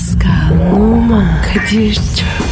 Pascal, Oman, Kadir çok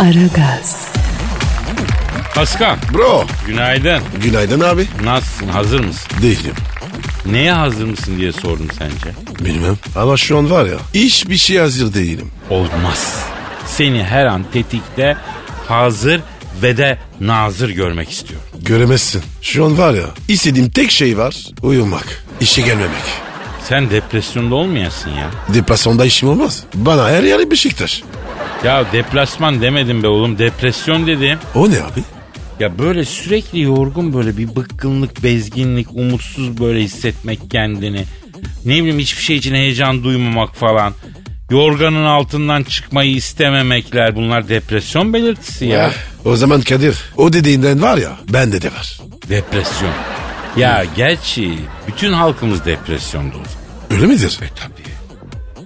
Aragaz, Pascal, Bro. günaydın. Günaydın abi. Nasılsın, hazır mısın? Değilim. Neye hazır mısın diye sordum sence. Bilmem. Ama şu an var ya. Hiçbir şey hazır değilim. Olmaz. Seni her an tetikte, hazır ve de nazır görmek istiyorum. Göremezsin. Şu an var ya. istediğim tek şey var. Uyumak. İşe gelmemek. Sen depresyonda olmayasın ya. Deplasmanda işim olmaz. Bana her yeri Beşiktaş. Ya deplasman demedim be oğlum, depresyon dedim. O ne abi? Ya böyle sürekli yorgun böyle bir bıkkınlık, bezginlik, umutsuz böyle hissetmek kendini. Ne bileyim hiçbir şey için heyecan duymamak falan. Yorganın altından çıkmayı istememekler bunlar depresyon belirtisi ya. Eh, o zaman Kadir. O dediğinden var ya. Bende de var. Depresyon. Ya gerçi bütün halkımız depresyonda o zaman. Öyle midir? Tabii.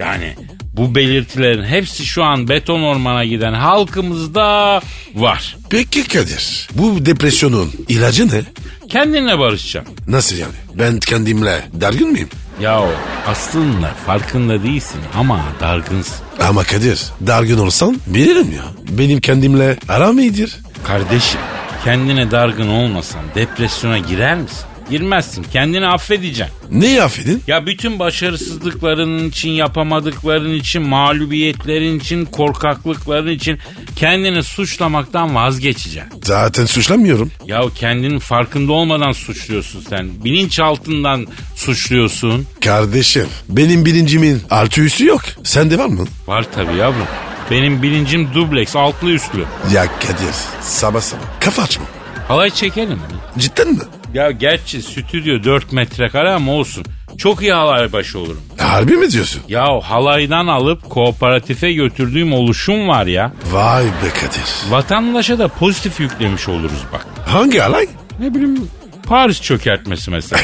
Yani bu belirtilerin hepsi şu an beton ormana giden halkımızda var. Peki Kadir. Bu depresyonun ilacı ne? Kendinle barışacaksın. Nasıl yani? Ben kendimle dargın mıyım? Ya aslında farkında değilsin ama dargınsın. Ama Kadir dargın olsan bilirim ya. Benim kendimle aram iyidir. Kardeşim kendine dargın olmasan depresyona girer misin? Girmezsin. Kendini affedeceksin. Neyi affedin? Ya bütün başarısızlıkların için, yapamadıkların için, mağlubiyetlerin için, korkaklıkların için kendini suçlamaktan vazgeçeceksin. Zaten suçlamıyorum. Ya kendinin farkında olmadan suçluyorsun sen. Bilinçaltından suçluyorsun. Kardeşim benim bilincimin altı üstü yok. Sende var mı? Var tabii yavrum. Benim bilincim dubleks, altlı üstlü. Ya Kadir sabah sabah kafa açma. Halay çekelim mi? Cidden mi? Ya gerçi stüdyo 4 metrekare ama olsun. Çok iyi halay başı olurum. Harbi mi diyorsun? Ya halaydan alıp kooperatife götürdüğüm oluşum var ya. Vay be Kadir. Vatandaşa da pozitif yüklemiş oluruz bak. Hangi alay? Ne bileyim Paris çökertmesi mesela.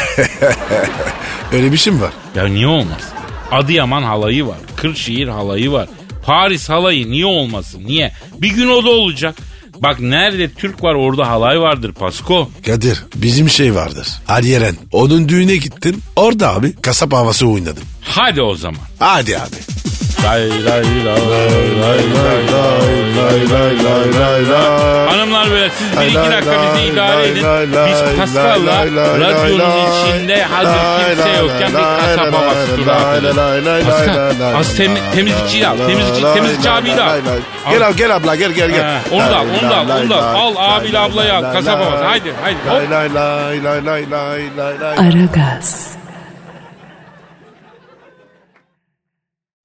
Öyle bir şey mi var? ya niye olmaz? Adıyaman halayı var. Kırşehir halayı var. Paris halayı niye olmasın? Niye? Bir gün o da olacak. Bak nerede Türk var orada halay vardır Pasko. Kadir bizim şey vardır. Ariyeren. Onun düğüne gittim. Orada abi kasap havası oynadım. Hadi o zaman. Hadi abi. Lay lay lay lay lay. Hanımlar böyle siz bir iki dakika bizi idare edin. Biz Pascal'la radyonun içinde hazır kimse yokken bir turu atacağız. Pascal az tem- temizlikçiyi al. Temizlikçi, temizlikçi abiyi de al. Gel abi gel abla gel gel gel. onu da al, onu da al, onu da al. Al abiyle ablayı al. Kasap havası. Haydi, haydi. Hop. Lay lay lay lay lay lay lay lay. Aragaz.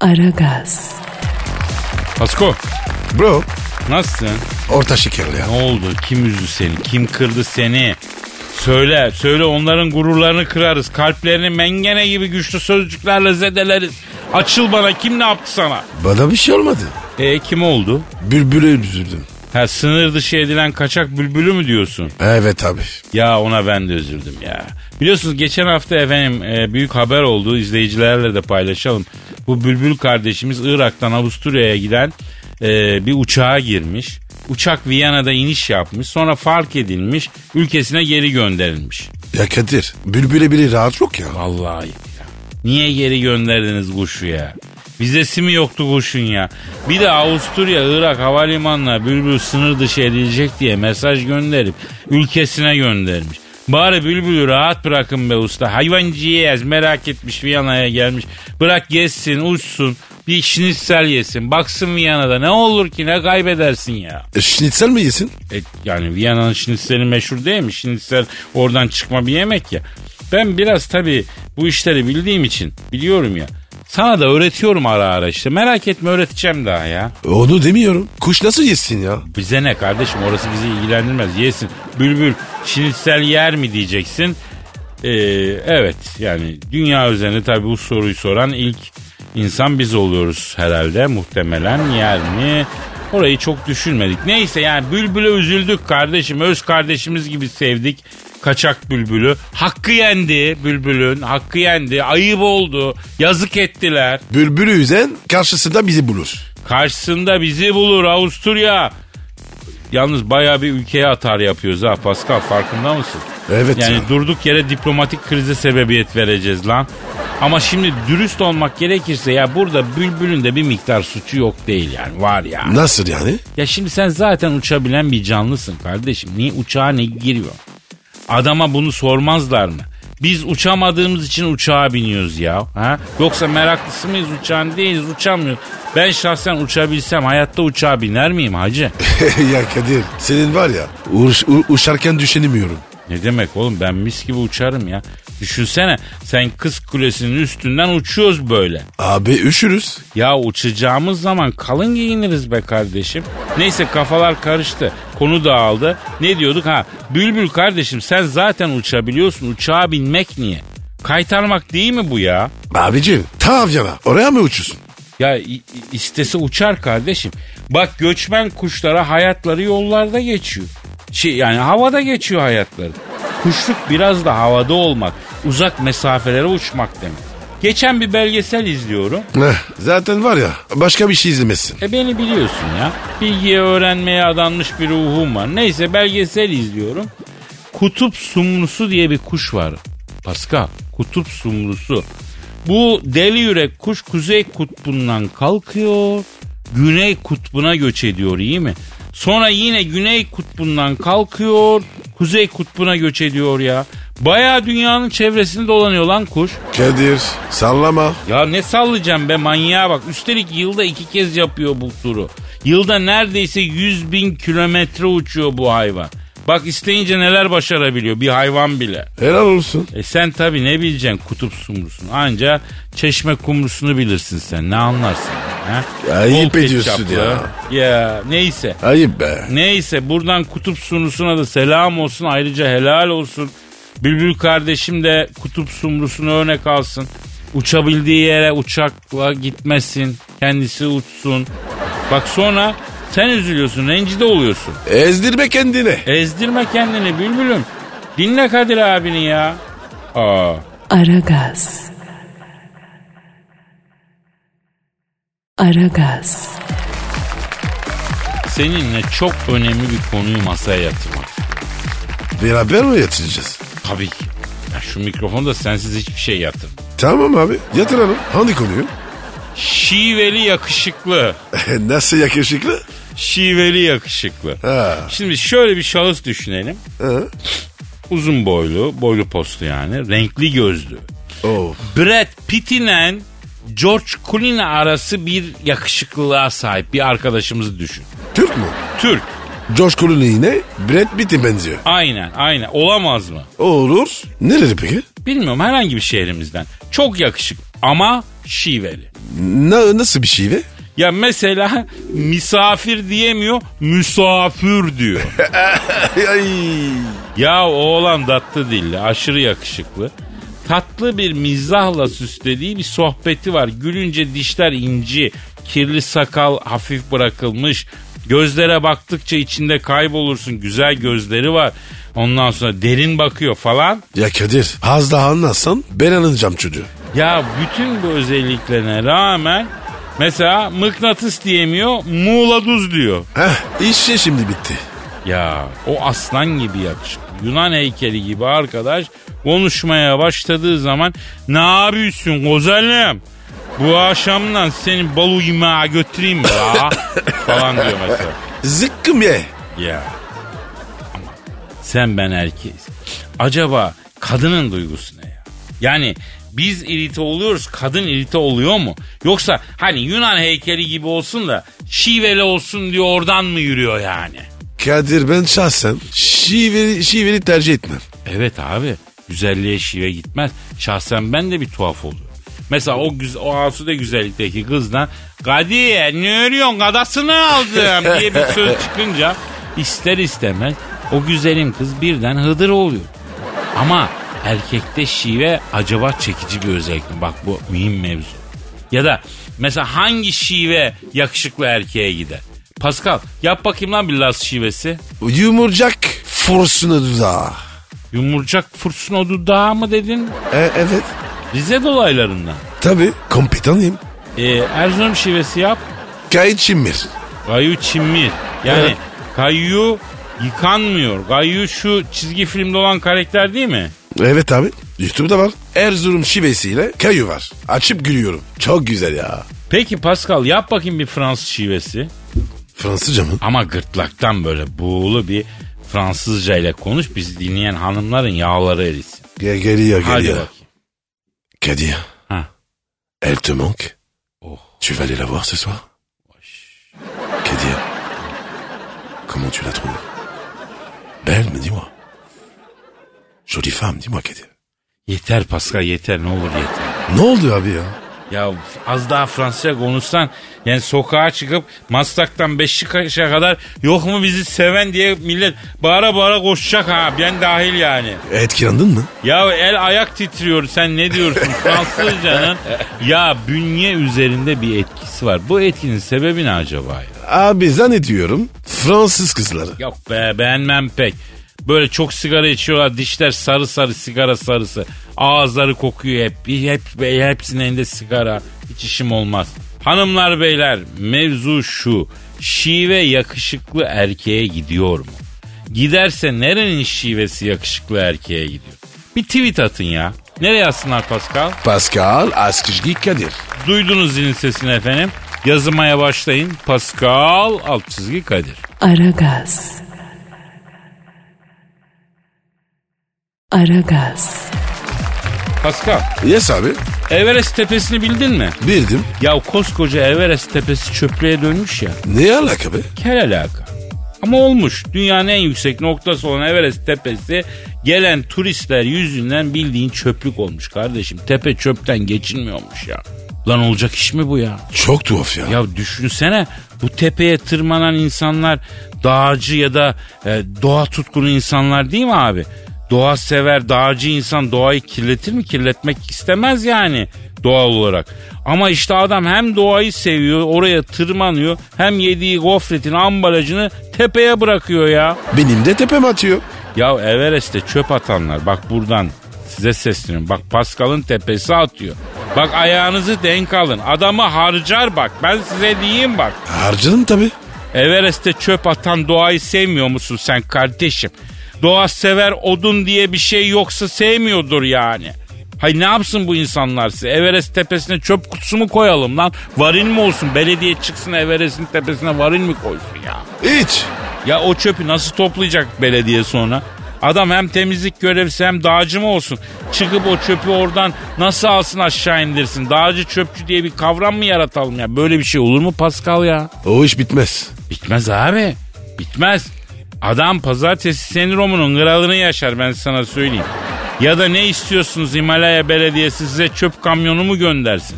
Aragaz, Pasko Bro nasılsın? orta şekerli ya. Ne oldu? Kim üzdü seni? Kim kırdı seni? Söyle, söyle onların gururlarını kırarız. Kalplerini mengene gibi güçlü sözcüklerle zedeleriz. Açıl bana kim ne yaptı sana? Bana bir şey olmadı. E kim oldu? Bülbüle üzüldüm. Ha sınır dışı edilen kaçak bülbülü mü diyorsun? Evet abi. Ya ona ben de üzüldüm ya. Biliyorsunuz geçen hafta efendim e, büyük haber oldu. izleyicilerle de paylaşalım. Bu Bülbül kardeşimiz Irak'tan Avusturya'ya giden e, bir uçağa girmiş. Uçak Viyana'da iniş yapmış. Sonra fark edilmiş. Ülkesine geri gönderilmiş. Ya Kadir bülbüle biri rahat yok ya. Vallahi ya. Niye geri gönderdiniz kuşu ya? Vizesi mi yoktu kuşun ya? Bir de Avusturya, Irak havalimanına bülbül sınır dışı edilecek diye mesaj gönderip ülkesine göndermiş. Bari bülbülü rahat bırakın be usta. Hayvancıyız merak etmiş Viyana'ya gelmiş. Bırak gezsin uçsun bir şnitzel yesin. Baksın Viyana'da ne olur ki ne kaybedersin ya. E, şnitzel mi yesin? E, yani Viyana'nın şnitzeli meşhur değil mi? Şnitzel oradan çıkma bir yemek ya. Ben biraz tabii bu işleri bildiğim için biliyorum ya. Sana da öğretiyorum ara ara işte. Merak etme öğreteceğim daha ya. Onu demiyorum. Kuş nasıl yesin ya? Bize ne kardeşim orası bizi ilgilendirmez. Yesin. Bülbül şinitsel yer mi diyeceksin. Ee, evet yani dünya üzerinde tabii bu soruyu soran ilk insan biz oluyoruz herhalde muhtemelen yani orayı çok düşünmedik. Neyse yani bülbüle üzüldük kardeşim öz kardeşimiz gibi sevdik kaçak bülbülü. Hakkı yendi bülbülün hakkı yendi ayıp oldu yazık ettiler. Bülbülü üzen karşısında bizi bulur. Karşısında bizi bulur Avusturya. Yalnız bayağı bir ülkeye atar yapıyoruz ha Pascal farkında mısın? Evet Yani ya. durduk yere diplomatik krize sebebiyet vereceğiz lan. Ama şimdi dürüst olmak gerekirse ya burada Bülbül'ün de bir miktar suçu yok değil yani var ya. Nasıl yani? Ya şimdi sen zaten uçabilen bir canlısın kardeşim. Niye uçağa ne giriyor? Adama bunu sormazlar mı? Biz uçamadığımız için uçağa biniyoruz ya. Ha? Yoksa meraklısı mıyız uçağın değiliz uçamıyoruz. Ben şahsen uçabilsem hayatta uçağa biner miyim hacı? ya Kadir senin var ya uğraş, u- uçarken düşünemiyorum. Ne demek oğlum ben mis gibi uçarım ya. Düşünsene sen kız kulesinin üstünden uçuyoruz böyle. Abi üşürüz. Ya uçacağımız zaman kalın giyiniriz be kardeşim. Neyse kafalar karıştı. Konu dağıldı. Ne diyorduk ha? Bülbül kardeşim sen zaten uçabiliyorsun. Uçağa binmek niye? Kaytarmak değil mi bu ya? Abicim ta yana oraya mı uçuyorsun? Ya istese uçar kardeşim. Bak göçmen kuşlara hayatları yollarda geçiyor. Şey yani havada geçiyor hayatları. Kuşluk biraz da havada olmak, uzak mesafelere uçmak demek. Geçen bir belgesel izliyorum. Heh, zaten var ya başka bir şey izlemesin. E beni biliyorsun ya. Bilgiye öğrenmeye adanmış bir ruhum var. Neyse belgesel izliyorum. Kutup sumrusu diye bir kuş var. Pascal, kutup sumrusu. Bu deli yürek kuş kuzey kutbundan kalkıyor. Güney kutbuna göç ediyor iyi mi? Sonra yine güney kutbundan kalkıyor. Kuzey kutbuna göç ediyor ya. Baya dünyanın çevresinde dolanıyor lan kuş. Kadir sallama. Ya ne sallayacağım be manyağa bak. Üstelik yılda iki kez yapıyor bu turu. Yılda neredeyse 100 bin kilometre uçuyor bu hayvan. Bak isteyince neler başarabiliyor bir hayvan bile. Helal olsun. E sen tabi ne bileceksin kutup sumrusun. Anca çeşme kumrusunu bilirsin sen ne anlarsın. Ha? Ayıp Bol ediyorsun ketçaplı. Ya neyse. Ayıp be. Neyse buradan kutup sunusuna da selam olsun ayrıca helal olsun. Bülbül kardeşim de kutup sumrusunu örnek alsın. Uçabildiği yere uçakla gitmesin. Kendisi uçsun. Bak sonra sen üzülüyorsun rencide oluyorsun. Ezdirme kendini. Ezdirme kendini bülbülüm. Dinle Kadir abini ya. Aa. Aragaz. Aragaz. Seninle çok önemli bir konuyu masaya yatırmak. Beraber mi yatıracağız? Tabii ki. Ya şu mikrofonu da sensiz hiçbir şey yatır. Tamam abi yatıralım. Hangi konuyu? Şiveli yakışıklı. Nasıl yakışıklı? Şiveli yakışıklı. Ha. Şimdi şöyle bir şahıs düşünelim. ha. Uzun boylu, boylu postu yani. Renkli gözlü. Of. Brad Pitt ile George Clooney arası bir yakışıklılığa sahip bir arkadaşımızı düşün. Türk mü? Türk. George Clooney yine Brad Pitt'e benziyor. Aynen aynen. Olamaz mı? Olur. Nereli peki? Bilmiyorum herhangi bir şehrimizden. Çok yakışıklı ama şiveli. Na, nasıl bir be? Ya mesela misafir diyemiyor, misafir diyor. Ay. ya oğlan tatlı dilli, aşırı yakışıklı. Tatlı bir mizahla süslediği bir sohbeti var. Gülünce dişler inci, kirli sakal hafif bırakılmış. Gözlere baktıkça içinde kaybolursun. Güzel gözleri var. Ondan sonra derin bakıyor falan. Ya Kadir az daha anlatsan ben alınacağım çocuğu. Ya bütün bu özelliklerine rağmen mesela mıknatıs diyemiyor, Muğla duz diyor. Heh işe şimdi bitti. Ya o aslan gibi yakışıklı. Yunan heykeli gibi arkadaş konuşmaya başladığı zaman ne yapıyorsun güzelim? Bu akşamdan seni balı yemeğe götüreyim mi la? falan diyor mesela. Zıkkım ye. Ya ama sen ben erkeğiz. Acaba kadının duygusu ne ya? Yani biz irite oluyoruz kadın irite oluyor mu? Yoksa hani Yunan heykeli gibi olsun da şiveli olsun diyor oradan mı yürüyor yani? Kadir ben şahsen şiveri, şiveri tercih etmem. Evet abi güzelliğe şive gitmez. Şahsen ben de bir tuhaf oluyorum. Mesela o o asude güzellikteki kızdan Kadir ne örüyorsun kadasını aldım diye bir söz çıkınca ister istemez o güzelim kız birden hıdır oluyor. Ama erkekte şive acaba çekici bir özellik mi? Bak bu mühim mevzu. Ya da mesela hangi şive yakışıklı erkeğe gider? Pascal yap bakayım lan bir Laz şivesi. Yumurcak forsunu dudağı. Yumurcak fırsın o dudağı mı dedin? E, evet. Rize dolaylarından. Tabii kompetanıyım. Ee, Erzurum şivesi yap. Kayıt çimir. Gayu Çimmir. Yani Evet. Gayu yıkanmıyor. Gayu şu çizgi filmde olan karakter değil mi? Evet abi. YouTube'da var. Erzurum şivesiyle kayu var. Açıp gülüyorum. Çok güzel ya. Peki Pascal yap bakayım bir Fransız şivesi. Fransızca mı? Ama gırtlaktan böyle buğulu bir Fransızca ile konuş. Bizi dinleyen hanımların yağları erisin. Gel geliyor Hadi geliyor. bakayım. Kadir. Ha. Elle te manque. Oh. Tu vas aller la voir ce soir Kadir. Comment tu la trouves Belle, mais dis-moi. Jolie femme, dis-moi Kadir. Yeter Pascal yeter ne olur yeter. Ne oldu abi ya? Ya az daha Fransızca konuşsan yani sokağa çıkıp Maslak'tan Beşiktaş'a kadar yok mu bizi seven diye millet bağıra bağıra koşacak ha ben dahil yani. Etkilendin mi? Ya el ayak titriyor sen ne diyorsun Fransızcanın ya bünye üzerinde bir etkisi var. Bu etkinin sebebi ne acaba ya? Abi zannediyorum Fransız kızları. Yok be beğenmem pek. Böyle çok sigara içiyorlar dişler sarı sarı sigara sarısı. Ağızları kokuyor hep. Hep, hepsinin elinde sigara. Hiç işim olmaz. Hanımlar beyler mevzu şu. Şive yakışıklı erkeğe gidiyor mu? Giderse nerenin şivesi yakışıklı erkeğe gidiyor? Bir tweet atın ya. Nereye yazsınlar Pascal? Pascal Askışgi Kadir. Duydunuz zilin sesini efendim. Yazmaya başlayın. Pascal alt çizgi Kadir. Aragaz. Aragaz. Pascal, Yes abi. Everest tepesini bildin mi? Bildim. Ya koskoca Everest tepesi çöplüğe dönmüş ya. Ne alaka be? Kel alaka. Ama olmuş. Dünyanın en yüksek noktası olan Everest tepesi gelen turistler yüzünden bildiğin çöplük olmuş kardeşim. Tepe çöpten geçilmiyormuş ya. Lan olacak iş mi bu ya? Çok tuhaf ya. Ya düşünsene bu tepeye tırmanan insanlar dağcı ya da e, doğa tutkunu insanlar değil mi abi? Doğa sever dağcı insan doğayı kirletir mi? Kirletmek istemez yani doğal olarak. Ama işte adam hem doğayı seviyor oraya tırmanıyor hem yediği gofretin ambalajını tepeye bırakıyor ya. Benim de tepem atıyor. Ya Everest'te çöp atanlar bak buradan size sesleniyorum. Bak Pascal'ın tepesi atıyor. Bak ayağınızı denk alın. Adamı harcar bak. Ben size diyeyim bak. Harcadım tabii. Everest'te çöp atan doğayı sevmiyor musun sen kardeşim? Doğa sever odun diye bir şey yoksa sevmiyordur yani. Hay ne yapsın bu insanlar size? Everest tepesine çöp kutusu mu koyalım lan? Varil mi olsun? Belediye çıksın Everest'in tepesine varil mi koysun ya? Hiç. Ya o çöpü nasıl toplayacak belediye sonra? Adam hem temizlik görevlisi hem dağcı mı olsun? Çıkıp o çöpü oradan nasıl alsın aşağı indirsin? Dağcı çöpçü diye bir kavram mı yaratalım ya? Böyle bir şey olur mu Pascal ya? O iş bitmez. Bitmez abi. Bitmez. Adam pazartesi sendromunun kralını yaşar ben sana söyleyeyim. Ya da ne istiyorsunuz Himalaya Belediyesi size çöp kamyonu mu göndersin?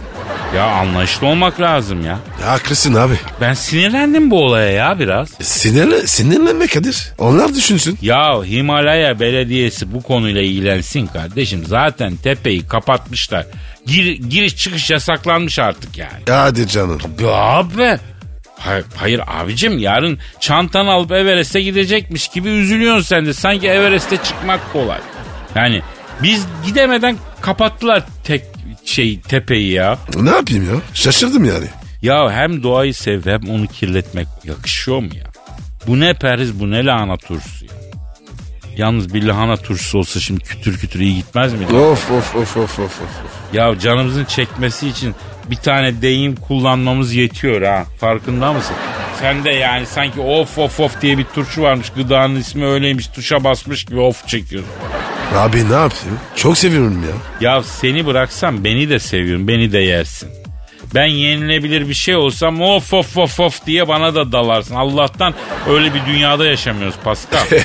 Ya anlayışlı olmak lazım ya. Ya haklısın abi. Ben sinirlendim bu olaya ya biraz. Sinirle, sinirlenme Kadir. Onlar düşünsün. Ya Himalaya Belediyesi bu konuyla ilgilensin kardeşim. Zaten tepeyi kapatmışlar. Gir, giriş çıkış yasaklanmış artık yani. Hadi canım. Ya abi. Hayır, hayır abicim yarın çantanı alıp Everest'e gidecekmiş gibi üzülüyorsun sen de. Sanki Everest'e çıkmak kolay. Yani biz gidemeden kapattılar tek şey tepeyi ya. Ne yapayım ya? Şaşırdım yani. Ya hem doğayı sev hem onu kirletmek yakışıyor mu ya? Bu ne periz bu ne lahana turşusu ya? Yalnız bir lahana turşusu olsa şimdi kütür kütür iyi gitmez mi? Of of of of of of. Ya canımızın çekmesi için bir tane deyim kullanmamız yetiyor ha. Farkında mısın? Sen de yani sanki of of of diye bir turşu varmış. Gıdanın ismi öyleymiş. Tuşa basmış gibi of çekiyorsun. Abi ne yapayım? Çok seviyorum ya. Ya seni bıraksam beni de seviyorum. Beni de yersin. Ben yenilebilir bir şey olsam of of of of diye bana da dalarsın. Allah'tan öyle bir dünyada yaşamıyoruz Pascal.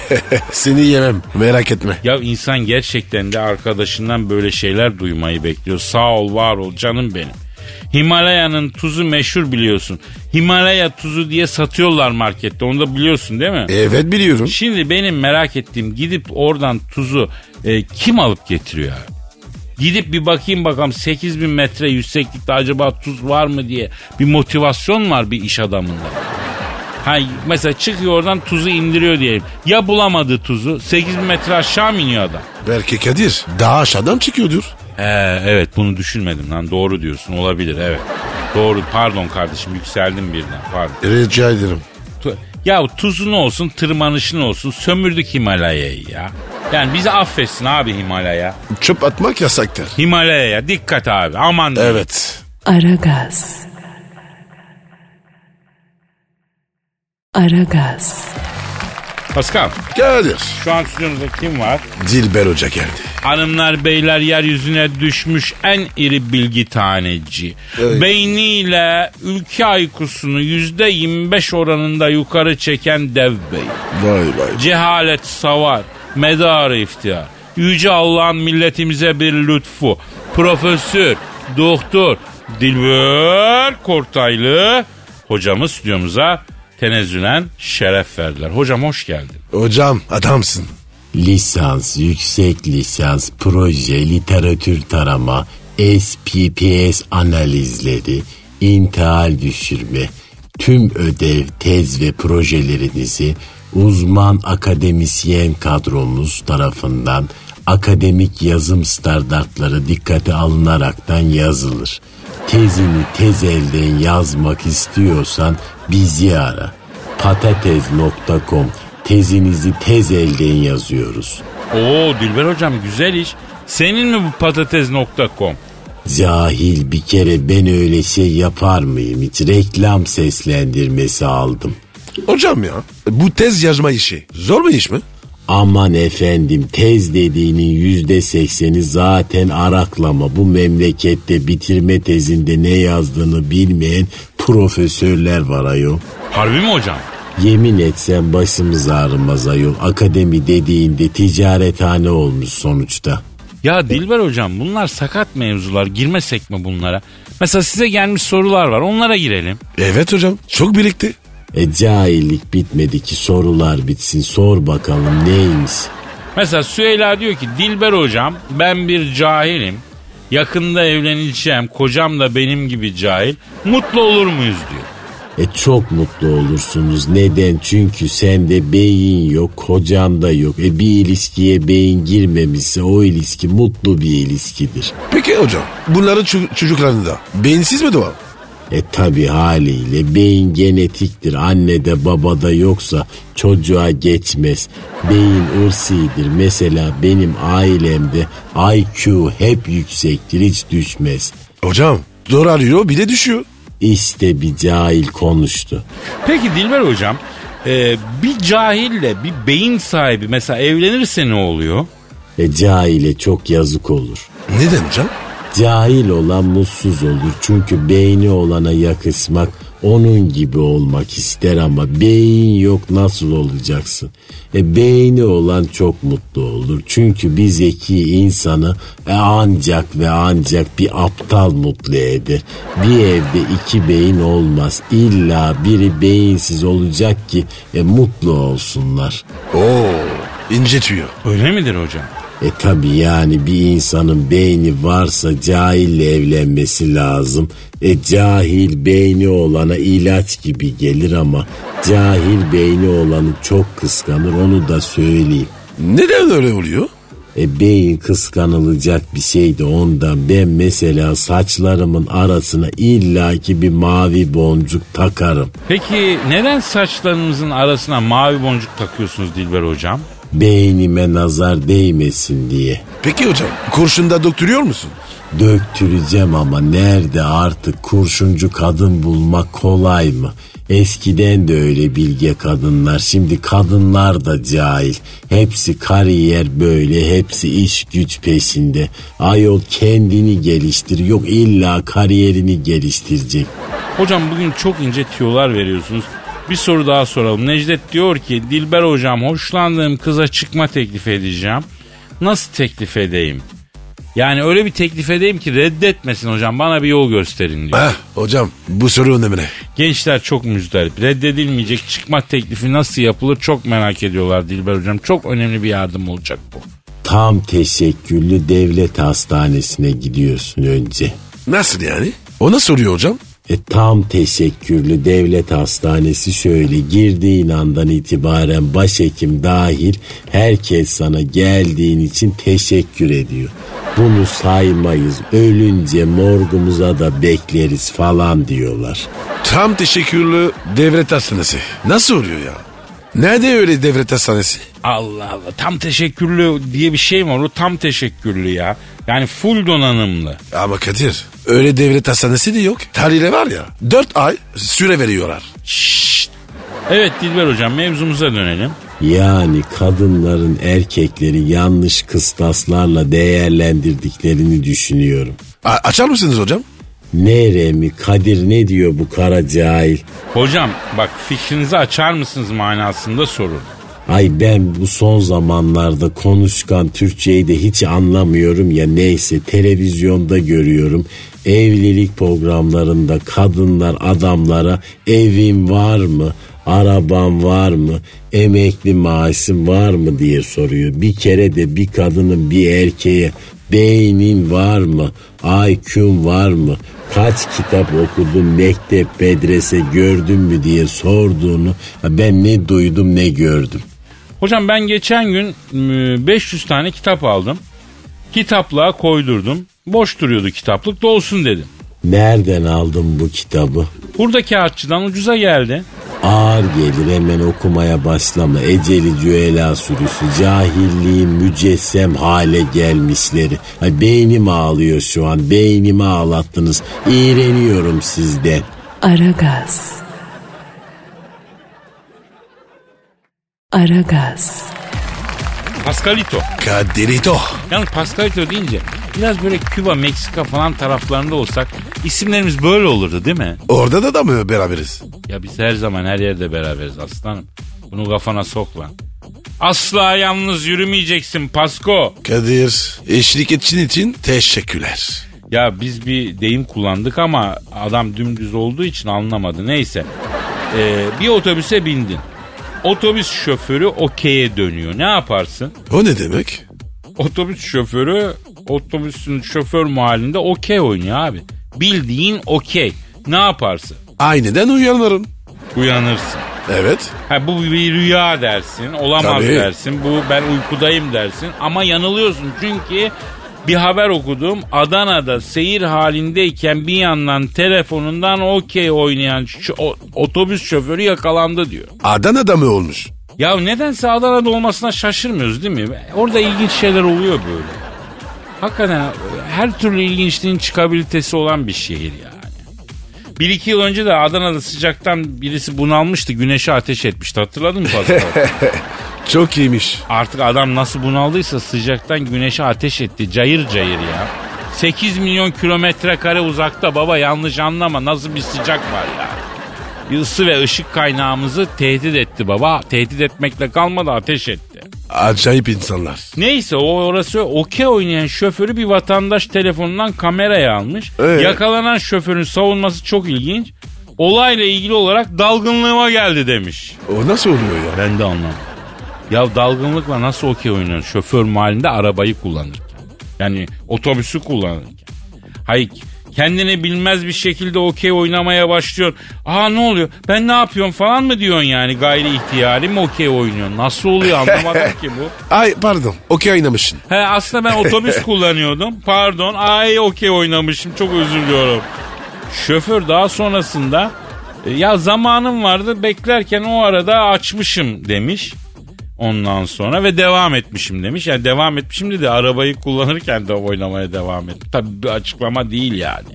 Seni yemem. Merak etme. ya insan gerçekten de arkadaşından böyle şeyler duymayı bekliyor. Sağ ol var ol canım benim. Himalaya'nın tuzu meşhur biliyorsun. Himalaya tuzu diye satıyorlar markette. Onu da biliyorsun değil mi? Evet biliyorum. Şimdi benim merak ettiğim gidip oradan tuzu e, kim alıp getiriyor abi? Gidip bir bakayım bakalım 8000 metre yükseklikte acaba tuz var mı diye bir motivasyon var bir iş adamında. Ha, mesela çıkıyor oradan tuzu indiriyor diyelim. Ya bulamadı tuzu 8000 metre aşağı mı iniyor adam? Belki Kadir daha aşağıdan çıkıyordur. Ee, evet bunu düşünmedim lan doğru diyorsun olabilir evet. Doğru pardon kardeşim yükseldim birden pardon. Rica ederim. Tu- Ya tuzun olsun tırmanışın olsun sömürdük Himalaya'yı ya. Yani bizi affetsin abi Himalaya. Çöp atmak yasaktır. Himalaya'ya dikkat abi aman diyeyim. Evet. Aragaz. Aragaz. Pascal Kadir. şu an stüdyomuzda kim var? Dilber Hoca geldi. Hanımlar beyler yeryüzüne düşmüş en iri bilgi taneci. Evet. Beyniyle ülke aykusunu yüzde 25 oranında yukarı çeken dev bey. Vay vay. Cehalet savar, medarı iftihar. Yüce Allah'ın milletimize bir lütfu. Profesör, doktor, Dilber Kortaylı hocamız stüdyomuza tenezzülen şeref verdiler. Hocam hoş geldin. Hocam adamsın. Lisans, yüksek lisans, proje, literatür tarama, SPPS analizleri, intihal düşürme, tüm ödev, tez ve projelerinizi uzman akademisyen kadromuz tarafından akademik yazım standartları dikkate alınaraktan yazılır. Tezini tez elden yazmak istiyorsan bizi ara. patates.com tezinizi tez elden yazıyoruz. Oo Dilber hocam güzel iş. Senin mi bu patates.com? Cahil bir kere ben öyle şey yapar mıyım hiç reklam seslendirmesi aldım. Hocam ya bu tez yazma işi zor mu iş mi? Aman efendim tez dediğinin yüzde sekseni zaten araklama. Bu memlekette bitirme tezinde ne yazdığını bilmeyen profesörler var ayol. Harbi mi hocam? Yemin etsem başımız ağrımaz ayol. Akademi dediğinde ticarethane olmuş sonuçta. Ya Dilber hocam bunlar sakat mevzular. Girmesek mi bunlara? Mesela size gelmiş sorular var. Onlara girelim. Evet hocam çok birikti. E cahillik bitmedi ki sorular bitsin. Sor bakalım neymiş? Mesela Süheyla diyor ki Dilber hocam ben bir cahilim. Yakında evleneceğim. Kocam da benim gibi cahil. Mutlu olur muyuz diyor. E çok mutlu olursunuz. Neden? Çünkü sende beyin yok, kocan da yok. E bir ilişkiye beyin girmemişse o ilişki mutlu bir ilişkidir. Peki hocam bunların ço- çocuklarında beyinsiz mi doğal? E tabi haliyle beyin genetiktir. Annede babada yoksa çocuğa geçmez. Beyin ırsidir. Mesela benim ailemde IQ hep yüksektir hiç düşmez. Hocam arıyor bir de düşüyor. İşte bir cahil konuştu. Peki Dilber hocam e, bir cahille bir beyin sahibi mesela evlenirse ne oluyor? E cahile çok yazık olur. Neden hocam? Cahil olan mutsuz olur. Çünkü beyni olana yakışmak onun gibi olmak ister ama beyin yok nasıl olacaksın? E beyni olan çok mutlu olur. Çünkü bir zeki insanı e, ancak ve ancak bir aptal mutlu eder. Bir evde iki beyin olmaz. İlla biri beyinsiz olacak ki e, mutlu olsunlar. Oo ince tüyo. Öyle midir hocam? E tabi yani bir insanın beyni varsa cahille evlenmesi lazım. E cahil beyni olana ilaç gibi gelir ama cahil beyni olanı çok kıskanır onu da söyleyeyim. Neden öyle oluyor? E beyin kıskanılacak bir şeydi ondan. Ben mesela saçlarımın arasına illaki bir mavi boncuk takarım. Peki neden saçlarınızın arasına mavi boncuk takıyorsunuz Dilber hocam? Beynime nazar değmesin diye. Peki hocam kurşunda doktoruyor musun? Döktüreceğim ama nerede artık kurşuncu kadın bulmak kolay mı? Eskiden de öyle bilge kadınlar. Şimdi kadınlar da cahil. Hepsi kariyer böyle. Hepsi iş güç peşinde. Ayol kendini geliştir. Yok illa kariyerini geliştirecek. Hocam bugün çok ince tüyolar veriyorsunuz. Bir soru daha soralım. Necdet diyor ki Dilber hocam hoşlandığım kıza çıkma teklif edeceğim. Nasıl teklif edeyim? Yani öyle bir teklif edeyim ki reddetmesin hocam bana bir yol gösterin diyor. Heh hocam bu soru önemli. Gençler çok müzdarip. Reddedilmeyecek çıkma teklifi nasıl yapılır çok merak ediyorlar Dilber hocam. Çok önemli bir yardım olacak bu. tam teşekküllü devlet hastanesine gidiyorsun önce. Nasıl yani? O nasıl oluyor hocam? E tam teşekkürlü devlet hastanesi şöyle girdiğin andan itibaren başhekim dahil herkes sana geldiğin için teşekkür ediyor. Bunu saymayız ölünce morgumuza da bekleriz falan diyorlar. Tam teşekkürlü devlet hastanesi. Nasıl oluyor ya? Nerede öyle devlet hastanesi? Allah Allah tam teşekkürlü diye bir şey mi var? O tam teşekkürlü ya. Yani full donanımlı. Ama Kadir öyle devlet hastanesi de yok. Tarihle var ya 4 ay süre veriyorlar. Şşt. Evet Dilber hocam mevzumuza dönelim. Yani kadınların erkekleri yanlış kıstaslarla değerlendirdiklerini düşünüyorum. A- açar mısınız hocam? Neremi Kadir ne diyor bu kara cahil? Hocam bak fikrinizi açar mısınız manasında sorun. Ay ben bu son zamanlarda konuşkan Türkçeyi de hiç anlamıyorum ya neyse televizyonda görüyorum. Evlilik programlarında kadınlar adamlara evin var mı? Araban var mı? Emekli maaşın var mı diye soruyor. Bir kere de bir kadının bir erkeğe beynin var mı? IQ'un var mı? Kaç kitap okudun, mektep, medrese gördün mü diye sorduğunu ben ne duydum ne gördüm. Hocam ben geçen gün e, 500 tane kitap aldım. Kitaplığa koydurdum. Boş duruyordu kitaplık dolsun dedim. Nereden aldın bu kitabı? Burada kağıtçıdan ucuza geldi. Ağır gelir hemen okumaya başlama. Eceli cüela sürüsü, cahilliğin mücessem hale gelmişleri. Ay beynim ağlıyor şu an, beynimi ağlattınız. İğreniyorum sizden. Aragaz. Aragaz. Pascalito. Kadirito. Yalnız Pascalito deyince biraz böyle Küba, Meksika falan taraflarında olsak isimlerimiz böyle olurdu değil mi? Orada da da mı beraberiz? Ya biz her zaman her yerde beraberiz aslanım. Bunu kafana sok lan. Asla yalnız yürümeyeceksin Pasko. Kadir eşlik etçin için teşekkürler. Ya biz bir deyim kullandık ama adam dümdüz olduğu için anlamadı. Neyse. Ee, bir otobüse bindin. Otobüs şoförü okey'e dönüyor. Ne yaparsın? O ne demek? Otobüs şoförü otobüsün şoför mahallinde okey oynuyor abi. Bildiğin okey. Ne yaparsın? Aynıdan uyanırım. Uyanırsın. Evet. Ha bu bir rüya dersin, olamaz Tabii. dersin. Bu ben uykudayım dersin ama yanılıyorsun çünkü bir haber okudum. Adana'da seyir halindeyken bir yandan telefonundan okey oynayan o- otobüs şoförü yakalandı diyor. Adana'da mı olmuş? Ya nedense Adana'da olmasına şaşırmıyoruz değil mi? Orada ilginç şeyler oluyor böyle. Hakikaten her türlü ilginçliğin çıkabilitesi olan bir şehir yani. Bir iki yıl önce de Adana'da sıcaktan birisi bunalmıştı. Güneşe ateş etmişti. Hatırladın mı Pascal? Çok iyiymiş. Artık adam nasıl bunaldıysa sıcaktan güneşe ateş etti. Cayır cayır ya. 8 milyon kilometre kare uzakta baba yanlış anlama nasıl bir sıcak var ya. Bir ısı ve ışık kaynağımızı tehdit etti baba. Tehdit etmekle kalmadı ateş etti. Acayip insanlar. Neyse o orası okey oynayan şoförü bir vatandaş telefonundan kameraya almış. Ee? Yakalanan şoförün savunması çok ilginç. Olayla ilgili olarak dalgınlığıma geldi demiş. O nasıl oluyor ya? Ben de anlamadım. Ya dalgınlıkla nasıl okey oynuyor şoför mahallinde arabayı kullanırken. Yani otobüsü kullanırken. Hayır kendini bilmez bir şekilde okey oynamaya başlıyor. Aa ne oluyor ben ne yapıyorum falan mı diyorsun yani gayri ihtiyari mi okey oynuyorsun? Nasıl oluyor anlamadım ki bu. Ay pardon. Okey oynamışsın. He aslında ben otobüs kullanıyordum. Pardon. Ay okey oynamışım. Çok özür diliyorum. Şoför daha sonrasında e, ya zamanım vardı beklerken o arada açmışım demiş. Ondan sonra ve devam etmişim demiş. Yani devam etmişim dedi arabayı kullanırken de oynamaya devam ettim. Tabii bir açıklama değil yani.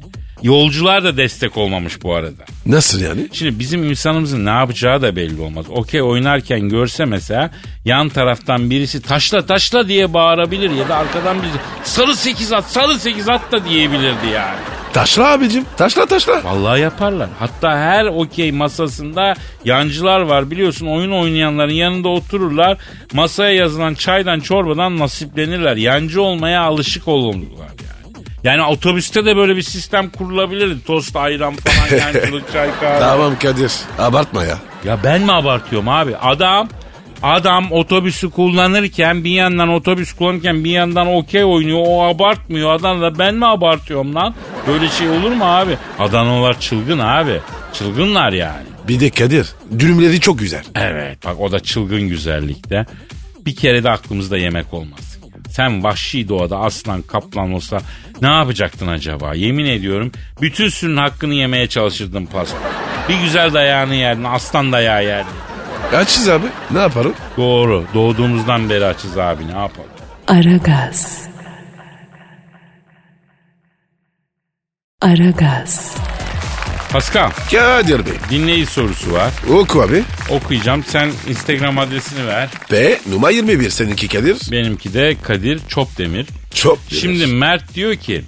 Yolcular da destek olmamış bu arada. Nasıl yani? Şimdi bizim insanımızın ne yapacağı da belli olmaz. Okey oynarken görse mesela yan taraftan birisi taşla taşla diye bağırabilir ya da arkadan birisi sarı sekiz at sarı sekiz at da diyebilirdi yani. Taşla abicim. Taşla taşla. Vallahi yaparlar. Hatta her okey masasında yancılar var biliyorsun oyun oynayanların yanında otururlar. Masaya yazılan çaydan çorbadan nasiplenirler. Yancı olmaya alışık olurlar yani. Yani otobüste de böyle bir sistem kurulabilirdi. Tost, ayran falan, yancılık, çay, kahve. Tamam Kadir. Abartma ya. Ya ben mi abartıyorum abi? Adam Adam otobüsü kullanırken bir yandan otobüs kullanırken bir yandan okey oynuyor. O abartmıyor. Adam da ben mi abartıyorum lan? Böyle şey olur mu abi? Adanalılar çılgın abi. Çılgınlar yani. Bir de Kadir dürümleri çok güzel. Evet bak o da çılgın güzellikte. Bir kere de aklımızda yemek olmaz. Sen vahşi doğada aslan kaplan olsa ne yapacaktın acaba? Yemin ediyorum bütün sürünün hakkını yemeye çalışırdın Pasko. Bir güzel dayağını yerdin aslan dayağı yerdin. Açız abi ne yapalım? Doğru doğduğumuzdan beri açız abi ne yapalım? Aragaz. Aragaz. Pascal Kadir Bey dinleyici sorusu var. oku abi. Okuyacağım sen Instagram adresini ver. P numara 21 seninki Kadir. Benimki de Kadir Çopdemir. Çok Şimdi Mert diyor ki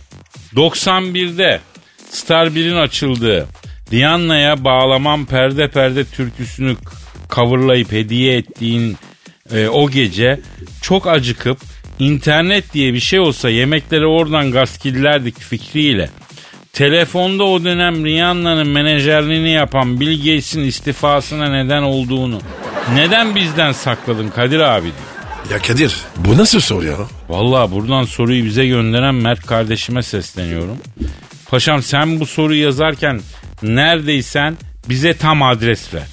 91'de Star 1'in açıldığı Rihanna'ya bağlamam perde perde türküsünü coverlayıp hediye ettiğin e, o gece çok acıkıp internet diye bir şey olsa yemekleri oradan gaskillerdik fikriyle. Telefonda o dönem Rihanna'nın menajerliğini yapan Bill Gates'in istifasına neden olduğunu neden bizden sakladın Kadir abi diyor. Ya Kadir bu nasıl soru ya? Vallahi buradan soruyu bize gönderen Mert kardeşime sesleniyorum. Paşam sen bu soruyu yazarken neredeysen bize tam adres ver.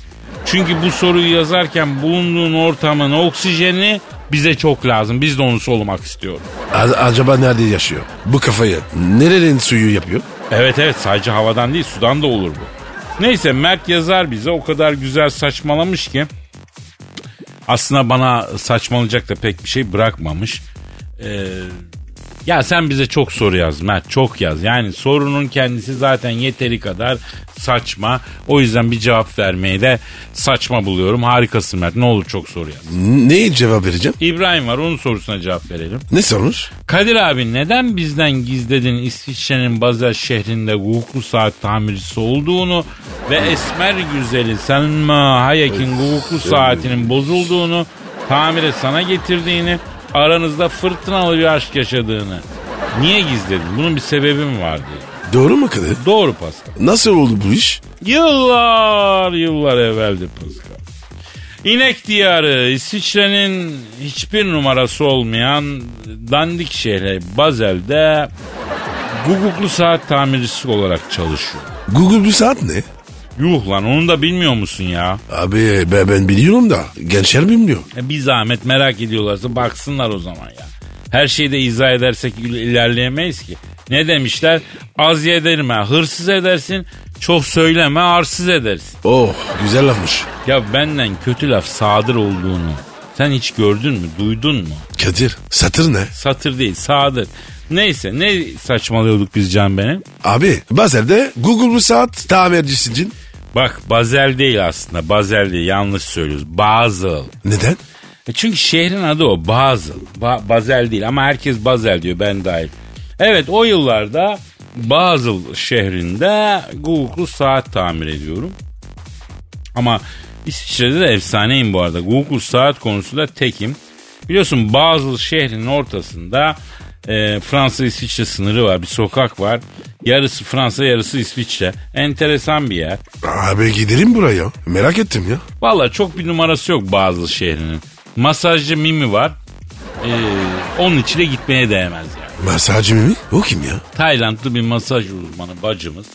Çünkü bu soruyu yazarken bulunduğun ortamın oksijeni bize çok lazım. Biz de onu solumak istiyoruz. A- acaba nerede yaşıyor? Bu kafayı nerenin suyu yapıyor? Evet evet sadece havadan değil sudan da olur bu. Neyse Mert yazar bize o kadar güzel saçmalamış ki aslında bana saçmalayacak da pek bir şey bırakmamış. Ee, ya sen bize çok soru yaz Mert çok yaz. Yani sorunun kendisi zaten yeteri kadar saçma. O yüzden bir cevap vermeyi de saçma buluyorum. Harikasın Mert ne olur çok soru yaz. Neyi cevap vereceğim? İbrahim var onun sorusuna cevap verelim. Ne sormuş? Kadir abi neden bizden gizledin İsviçre'nin Basel şehrinde hukuklu saat tamircisi olduğunu ve esmer güzeli Selma Hayek'in hukuklu saatinin bozulduğunu tamire sana getirdiğini aranızda fırtınalı bir aşk yaşadığını niye gizledin? Bunun bir sebebi mi var diye. Doğru mu Kadir? Doğru Pascal. Nasıl oldu bu iş? Yıllar yıllar evveldi Pascal. İnek diyarı İsviçre'nin hiçbir numarası olmayan dandik şehri Bazel'de guguklu saat tamircisi olarak çalışıyor. Bir saat ne? Yuh lan onu da bilmiyor musun ya? Abi ben, ben biliyorum da gençler bilmiyor. E bir zahmet merak ediyorlarsa baksınlar o zaman ya. Her şeyi de izah edersek il- ilerleyemeyiz ki. Ne demişler? Az yedirme, hırsız edersin. Çok söyleme, arsız edersin. Oh güzel lafmış. Ya benden kötü laf sadır olduğunu sen hiç gördün mü, duydun mu? Kadir satır ne? Satır değil, sadır. Neyse ne saçmalıyorduk biz Can benim? Abi Bazel'de Google bir saat tamircisin. Bak Bazel değil aslında, Bazel değil yanlış söylüyoruz. Basel. Neden? E çünkü şehrin adı o Basel. Ba- Basel değil ama herkes Basel diyor ben dahil. Evet o yıllarda Basel şehrinde Google saat tamir ediyorum. Ama İsviçre'de de efsaneyim bu arada. Google saat konusunda tekim. Biliyorsun Basel şehrinin ortasında e, Fransa-İsviçre sınırı var. Bir sokak var. Yarısı Fransa yarısı İsviçre. Enteresan bir yer. Abi gidelim buraya. Merak ettim ya. Valla çok bir numarası yok Basel şehrinin. Masajcı Mimi var. Ee, onun için de gitmeye değmez yani. Masajcı mı? O kim ya? Taylandlı bir masaj uzmanı bacımız.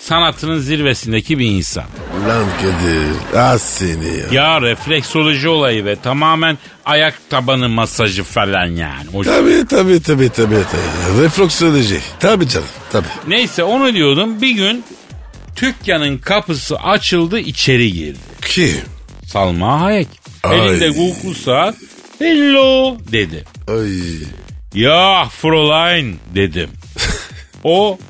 Sanatının zirvesindeki bir insan. Lan Kadir. Az seni ya. Ya refleksoloji olayı ve tamamen ayak tabanı masajı falan yani. O- Tabii tabii tabii tabii. tabii. Refleksoloji. Tabii canım tabii. Neyse onu diyordum. Bir gün dükkanın kapısı açıldı içeri girdi. Kim? Salma Hayek. Ay. Elinde Google saat. Hello dedi. Ay. Ya Fräulein dedim. O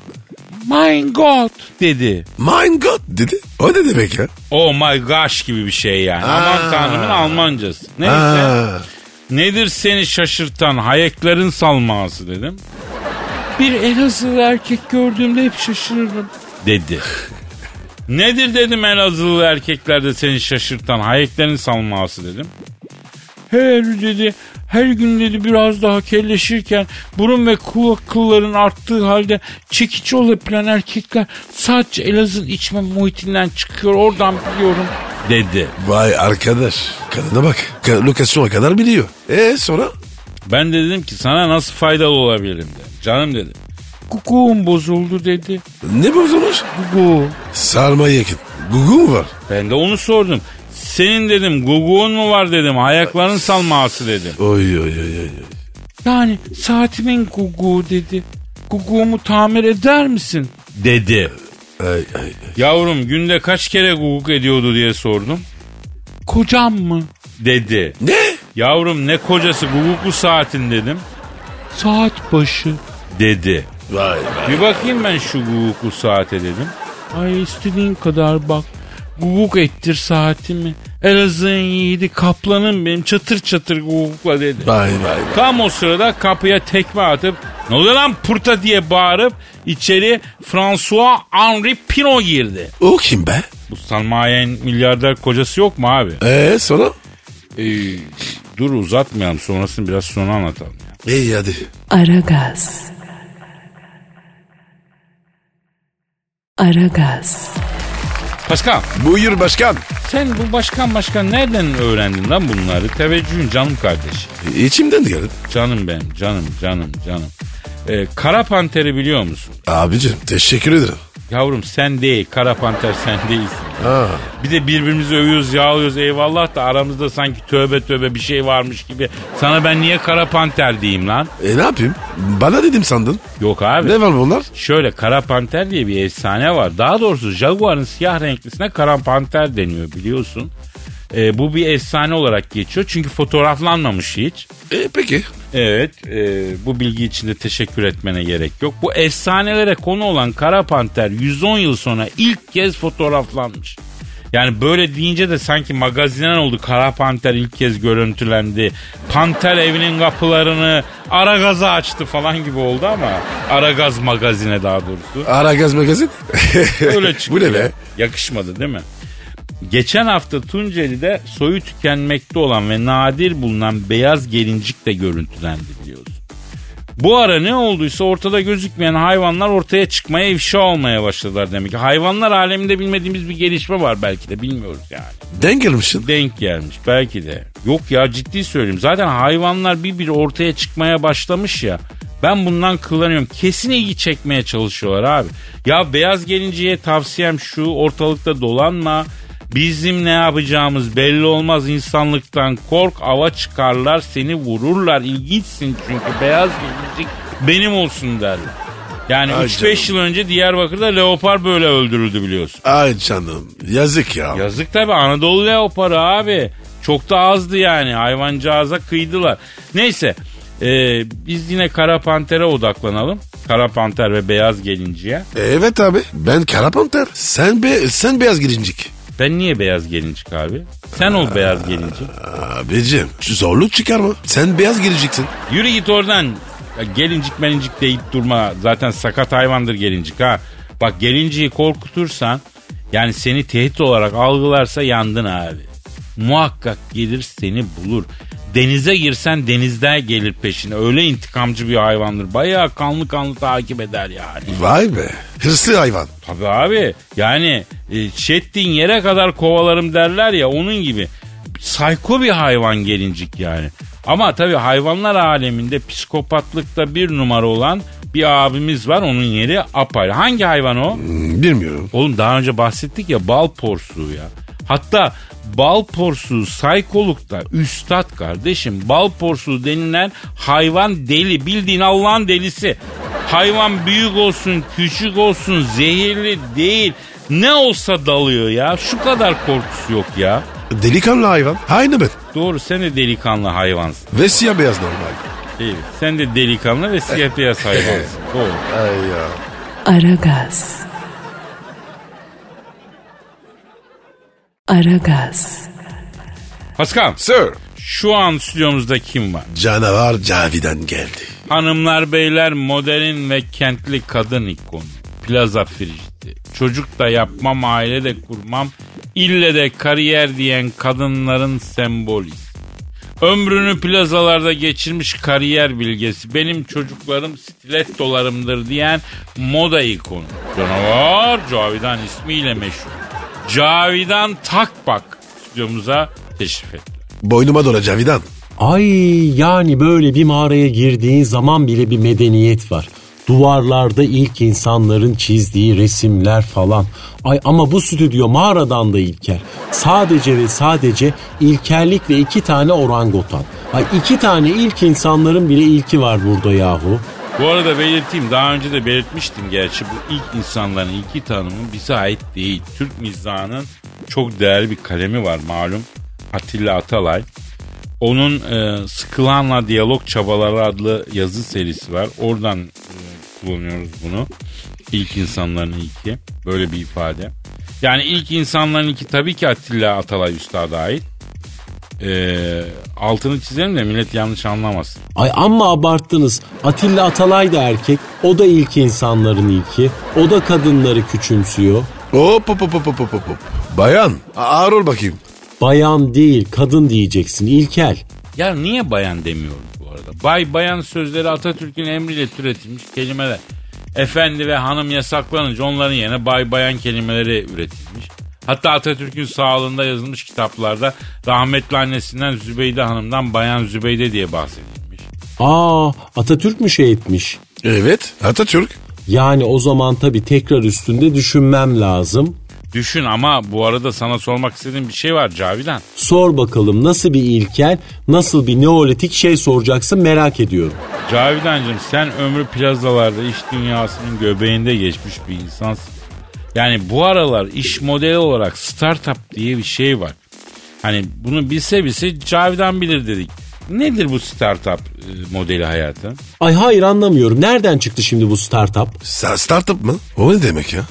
my god dedi. My God dedi. O ne demek ya? Oh my gosh gibi bir şey yani. Aman Aa. tanrımın Almancası. Neyse. Ha. Nedir seni şaşırtan hayeklerin salması dedim. Bir Elazığlı erkek gördüğümde hep şaşırırım dedi. Nedir dedim Elazığlı erkeklerde seni şaşırtan hayeklerin salması dedim. Her dedi her gün dedi biraz daha kelleşirken burun ve kulak kılların arttığı halde çekici olabilen erkekler sadece Elazığ'ın içme muhitinden çıkıyor oradan biliyorum dedi. Vay arkadaş. Kadına bak. Ka- lokasyona kadar biliyor. E sonra? Ben de dedim ki sana nasıl faydalı olabilirim dedim. Canım dedim. Kukuğum bozuldu dedi. Ne bozulmuş? Kukuğu. Sarma yakın. Gugu mu var? Ben de onu sordum. Senin dedim guguğun mu var dedim. Ayakların salması dedim. Oy oy oy oy. Yani saatimin guguğu dedi. Guguğumu tamir eder misin? Dedi. Ay ay. ay. Yavrum günde kaç kere guguk ediyordu diye sordum. Kocam mı? Dedi. Ne? Yavrum ne kocası guguklu saatin dedim. Saat başı. Dedi. Vay vay. Bir bakayım ben şu guguklu saate dedim. Ay istediğin kadar bak. Guguk ettir saatimi. Elazığ'ın yiğidi kaplanım benim çatır çatır gugukla dedi. Vay vay vay. Tam o sırada kapıya tekme atıp ne oluyor lan purta diye bağırıp içeri François Henri Pinault girdi. O kim be? Bu Salmayen milyarder kocası yok mu abi? E sonra? Ee, dur uzatmayalım sonrasını biraz sonra anlatalım. Ya. İyi hadi. Aragaz. Aragaz. Pascal Buyur başkan. sen bu başkan başkan nereden öğrendin lan bunları? Teveccühün canım kardeşim. İçimden geldi. Canım benim canım canım canım. Ee, Kara Panter'i biliyor musun? Abicim teşekkür ederim. Yavrum sen değil Kara Panter sen değilsin. Ha. Bir de birbirimizi övüyoruz yağlıyoruz eyvallah da aramızda sanki tövbe tövbe bir şey varmış gibi. Sana ben niye Kara Panter diyeyim lan? E ne yapayım? Bana dedim sandın. Yok abi. Ne var bunlar? Şöyle Kara Panter diye bir efsane var. Daha doğrusu Jaguar'ın siyah renklisine Kara Panter deniyor biliyorsun. Ee, bu bir efsane olarak geçiyor çünkü fotoğraflanmamış hiç. E peki. Evet e, bu bilgi için de teşekkür etmene gerek yok. Bu efsanelere konu olan Kara Panter 110 yıl sonra ilk kez fotoğraflanmış. Yani böyle deyince de sanki magazinen oldu. Kara Panter ilk kez görüntülendi. Panter evinin kapılarını Aragaz'a açtı falan gibi oldu ama Aragaz magazine daha doğrusu. Aragaz magazin. Öyle çıktı. Bu ne be? Yakışmadı değil mi? Geçen hafta Tunceli'de soyu tükenmekte olan ve nadir bulunan beyaz gelincik de görüntülendi biliyorsun. Bu ara ne olduysa ortada gözükmeyen hayvanlar ortaya çıkmaya ifşa olmaya başladılar demek ki. Hayvanlar aleminde bilmediğimiz bir gelişme var belki de bilmiyoruz yani. Denk gelmişsin. Denk gelmiş belki de. Yok ya ciddi söyleyeyim. Zaten hayvanlar bir bir ortaya çıkmaya başlamış ya. Ben bundan kullanıyorum. Kesin ilgi çekmeye çalışıyorlar abi. Ya beyaz gelinciye tavsiyem şu ortalıkta dolanma. Bizim ne yapacağımız belli olmaz insanlıktan kork ava çıkarlar seni vururlar ilginçsin çünkü beyaz gelincik benim olsun derler. Yani Ay 3-5 yıl önce Diyarbakır'da leopar böyle öldürüldü biliyorsun. Ay canım. Yazık ya. Yazık tabi Anadolu leoparı abi. Çok da azdı yani hayvancağıza kıydılar. Neyse e, biz yine Kara Panter'e odaklanalım. Kara Panter ve Beyaz Gelinciye. Evet abi. Ben kara panter. Sen be sen beyaz girincik. Ben niye Beyaz Gelincik abi? Sen ol Beyaz Gelincik. Abicim zorluk çıkarma. Sen beyaz girinciksin. Yürü git oradan. Ya gelincik melincik deyip durma. Zaten sakat hayvandır gelincik ha. Bak gelinciyi korkutursan yani seni tehdit olarak algılarsa yandın abi. Muhakkak gelir seni bulur. Denize girsen denizde gelir peşine. Öyle intikamcı bir hayvandır. Bayağı kanlı kanlı takip eder yani. Vay be. Hırslı hayvan. Tabii abi yani e, çettiğin yere kadar kovalarım derler ya onun gibi. Sayko bir hayvan gelincik yani. Ama tabii hayvanlar aleminde psikopatlıkta bir numara olan bir abimiz var onun yeri apayrı. Hangi hayvan o? Hmm, Bilmiyorum. Oğlum daha önce bahsettik ya bal porsuğu ya. Hatta bal porsuğu saykolukta üstad kardeşim. Bal porsuğu denilen hayvan deli bildiğin Allah'ın delisi. Hayvan büyük olsun küçük olsun zehirli değil. Ne olsa dalıyor ya. Şu kadar korkusu yok ya. Delikanlı hayvan. Aynı ben. Doğru sen de delikanlı hayvansın. Ve siyah beyaz normal. Evet, sen de delikanlı ve siyah beyaz hayvansın. Doğru. Ay ya. Aragaz. Aragaz. Pascal Sir. şu an stüdyomuzda kim var? Canavar Cavidan geldi. Hanımlar beyler modern ve kentli kadın ikonu. Plaza Frişti. Çocuk da yapmam aile de kurmam. İlle de kariyer diyen kadınların sembolü. Ömrünü plazalarda geçirmiş kariyer bilgesi. Benim çocuklarım stilettolarımdır diyen moda ikonu. Canavar Cavidan ismiyle meşhur. Cavidan Takbak stüdyomuza teşrif ettiler. Boynuma dola Cavidan. Ay yani böyle bir mağaraya girdiğin zaman bile bir medeniyet var. Duvarlarda ilk insanların çizdiği resimler falan. Ay ama bu stüdyo mağaradan da ilker. Sadece ve sadece ilkerlik ve iki tane orangutan. Ay iki tane ilk insanların bile ilki var burada yahu. Bu arada belirteyim daha önce de belirtmiştim gerçi bu ilk insanların ilki tanımı bize ait değil. Türk mizahının çok değerli bir kalemi var malum Atilla Atalay. Onun e, Sıkılanla Diyalog Çabaları adlı yazı serisi var. Oradan e, kullanıyoruz bunu. İlk insanların ilki. Böyle bir ifade. Yani ilk insanların ilki tabii ki Atilla Atalay Üstad'a ait. E, altını çizelim de millet yanlış anlamasın. Ay amma abarttınız. Atilla Atalay da erkek. O da ilk insanların ilki. O da kadınları küçümsüyor. Hop hop hop hop hop hop. Bayan ağır ol bakayım. Bayan değil kadın diyeceksin İlkel. Ya niye bayan demiyoruz bu arada? Bay bayan sözleri Atatürk'ün emriyle türetilmiş kelimeler. Efendi ve hanım yasaklanınca onların yerine bay bayan kelimeleri üretilmiş. Hatta Atatürk'ün sağlığında yazılmış kitaplarda rahmetli annesinden Zübeyde Hanım'dan Bayan Zübeyde diye bahsedilmiş. Aa Atatürk mü şey etmiş? Evet Atatürk. Yani o zaman tabii tekrar üstünde düşünmem lazım. Düşün ama bu arada sana sormak istediğim bir şey var Cavidan. Sor bakalım nasıl bir ilkel, nasıl bir neolitik şey soracaksın merak ediyorum. Cavidancığım sen ömrü plazalarda iş dünyasının göbeğinde geçmiş bir insansın. Yani bu aralar iş modeli olarak startup diye bir şey var. Hani bunu bilse bilse Cavidan bilir dedik. Nedir bu startup e, modeli hayatı? Ay hayır anlamıyorum. Nereden çıktı şimdi bu startup? Sa- startup mı? O ne demek ya?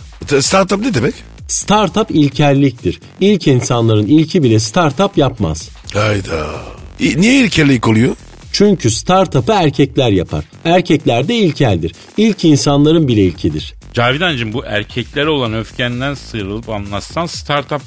Startup ne demek? Startup ilkelliktir. İlk insanların ilki bile startup yapmaz. Hayda. İ- niye ilkellik oluyor? Çünkü startup'ı erkekler yapar. Erkekler de ilkeldir. İlk insanların bile ilkidir. Cavidancığım bu erkeklere olan öfkenden sıyrılıp anlatsan startup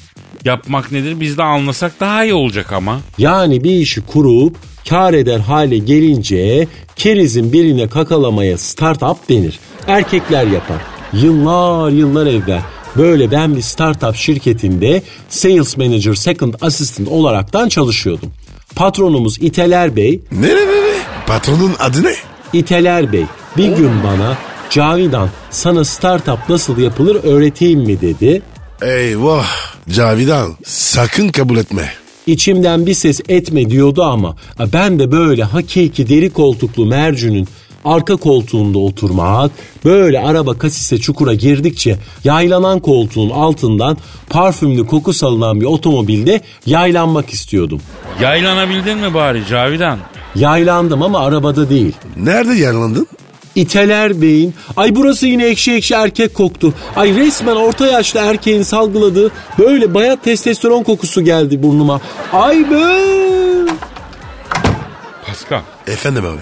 yapmak nedir biz de anlasak daha iyi olacak ama. Yani bir işi kurup kar eder hale gelince kerizin birine kakalamaya startup denir. Erkekler yapar. Yıllar yıllar evvel böyle ben bir startup şirketinde sales manager second assistant olaraktan çalışıyordum. Patronumuz İteler Bey, Ne ne ne ne? Patronun adı ne? İteler Bey bir gün bana Cavidan sana startup nasıl yapılır öğreteyim mi dedi. Eyvah. Cavidan sakın kabul etme. İçimden bir ses etme diyordu ama ben de böyle hakiki deri koltuklu mercünün arka koltuğunda oturmak, böyle araba kasise çukura girdikçe yaylanan koltuğun altından parfümlü koku salınan bir otomobilde yaylanmak istiyordum. Yaylanabildin mi bari Cavidan? Yaylandım ama arabada değil. Nerede yaralandın? İteler beyin. Ay burası yine ekşi ekşi erkek koktu. Ay resmen orta yaşlı erkeğin salgıladığı böyle bayat testosteron kokusu geldi burnuma. Ay be. Pascal Efendim abi.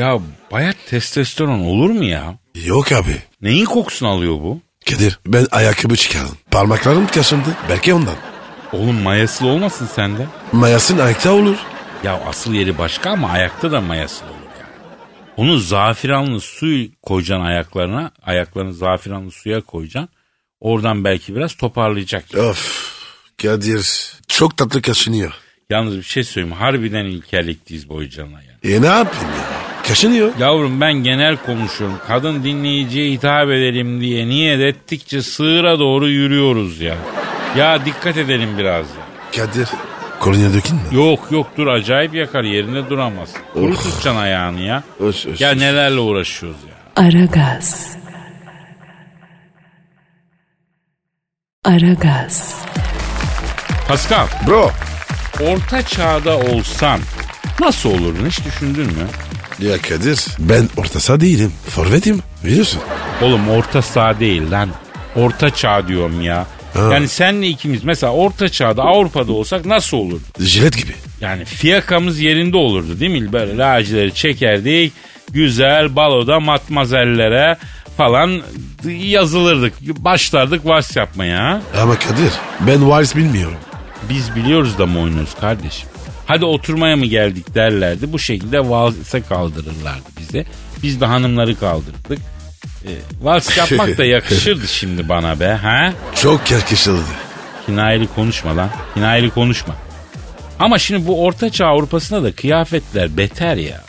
ya bayat testosteron olur mu ya? Yok abi. Neyin kokusunu alıyor bu? Kadir ben ayakkabı çıkardım. Parmaklarım kaşındı. Belki ondan. Oğlum mayasılı olmasın sende? Mayasın ayakta olur. Ya asıl yeri başka ama ayakta da mayasılı olur. Onu zafiranlı suyu koyacaksın ayaklarına. Ayaklarını zafiranlı suya koyacaksın. Oradan belki biraz toparlayacak. Of Kadir çok tatlı kaşınıyor. Yalnız bir şey söyleyeyim. Harbiden ilkellikteyiz boyucana ya. E ne yapayım ya? Kaşınıyor. Yavrum ben genel konuşuyorum. Kadın dinleyiciye hitap edelim diye niyet ettikçe sığıra doğru yürüyoruz ya. Ya dikkat edelim biraz ya. Kadir kolonya dökün mü? Yok yok dur acayip yakar yerinde duramaz. Kuru tutacaksın ayağını ya. Öş, öş, Ya öş. nelerle uğraşıyoruz ya. Aragaz. Aragaz. Pascal Bro. orta çağda olsan nasıl olurdun hiç düşündün mü? Ya Kadir ben orta saha değilim. Forvetim biliyorsun. Oğlum orta saha değil lan. Orta çağ diyorum ya. Ha. Yani senle ikimiz mesela orta çağda Avrupa'da olsak nasıl olurdu? Jilet gibi. Yani fiyakamız yerinde olurdu değil mi? Böyle lacileri çekerdik. Güzel baloda matmazellere falan yazılırdık. Başlardık vals yapmaya. Ama Kadir ben vals bilmiyorum. Biz biliyoruz da mı oynuyoruz kardeşim? Hadi oturmaya mı geldik derlerdi. Bu şekilde valse kaldırırlardı bize. Biz de hanımları kaldırdık. E, vals yapmak da yakışırdı şimdi bana be. Ha? Çok yakışıldı. Kinayeli konuşma lan. Kinayeli konuşma. Ama şimdi bu ortaçağ Avrupa'sında da kıyafetler beter ya.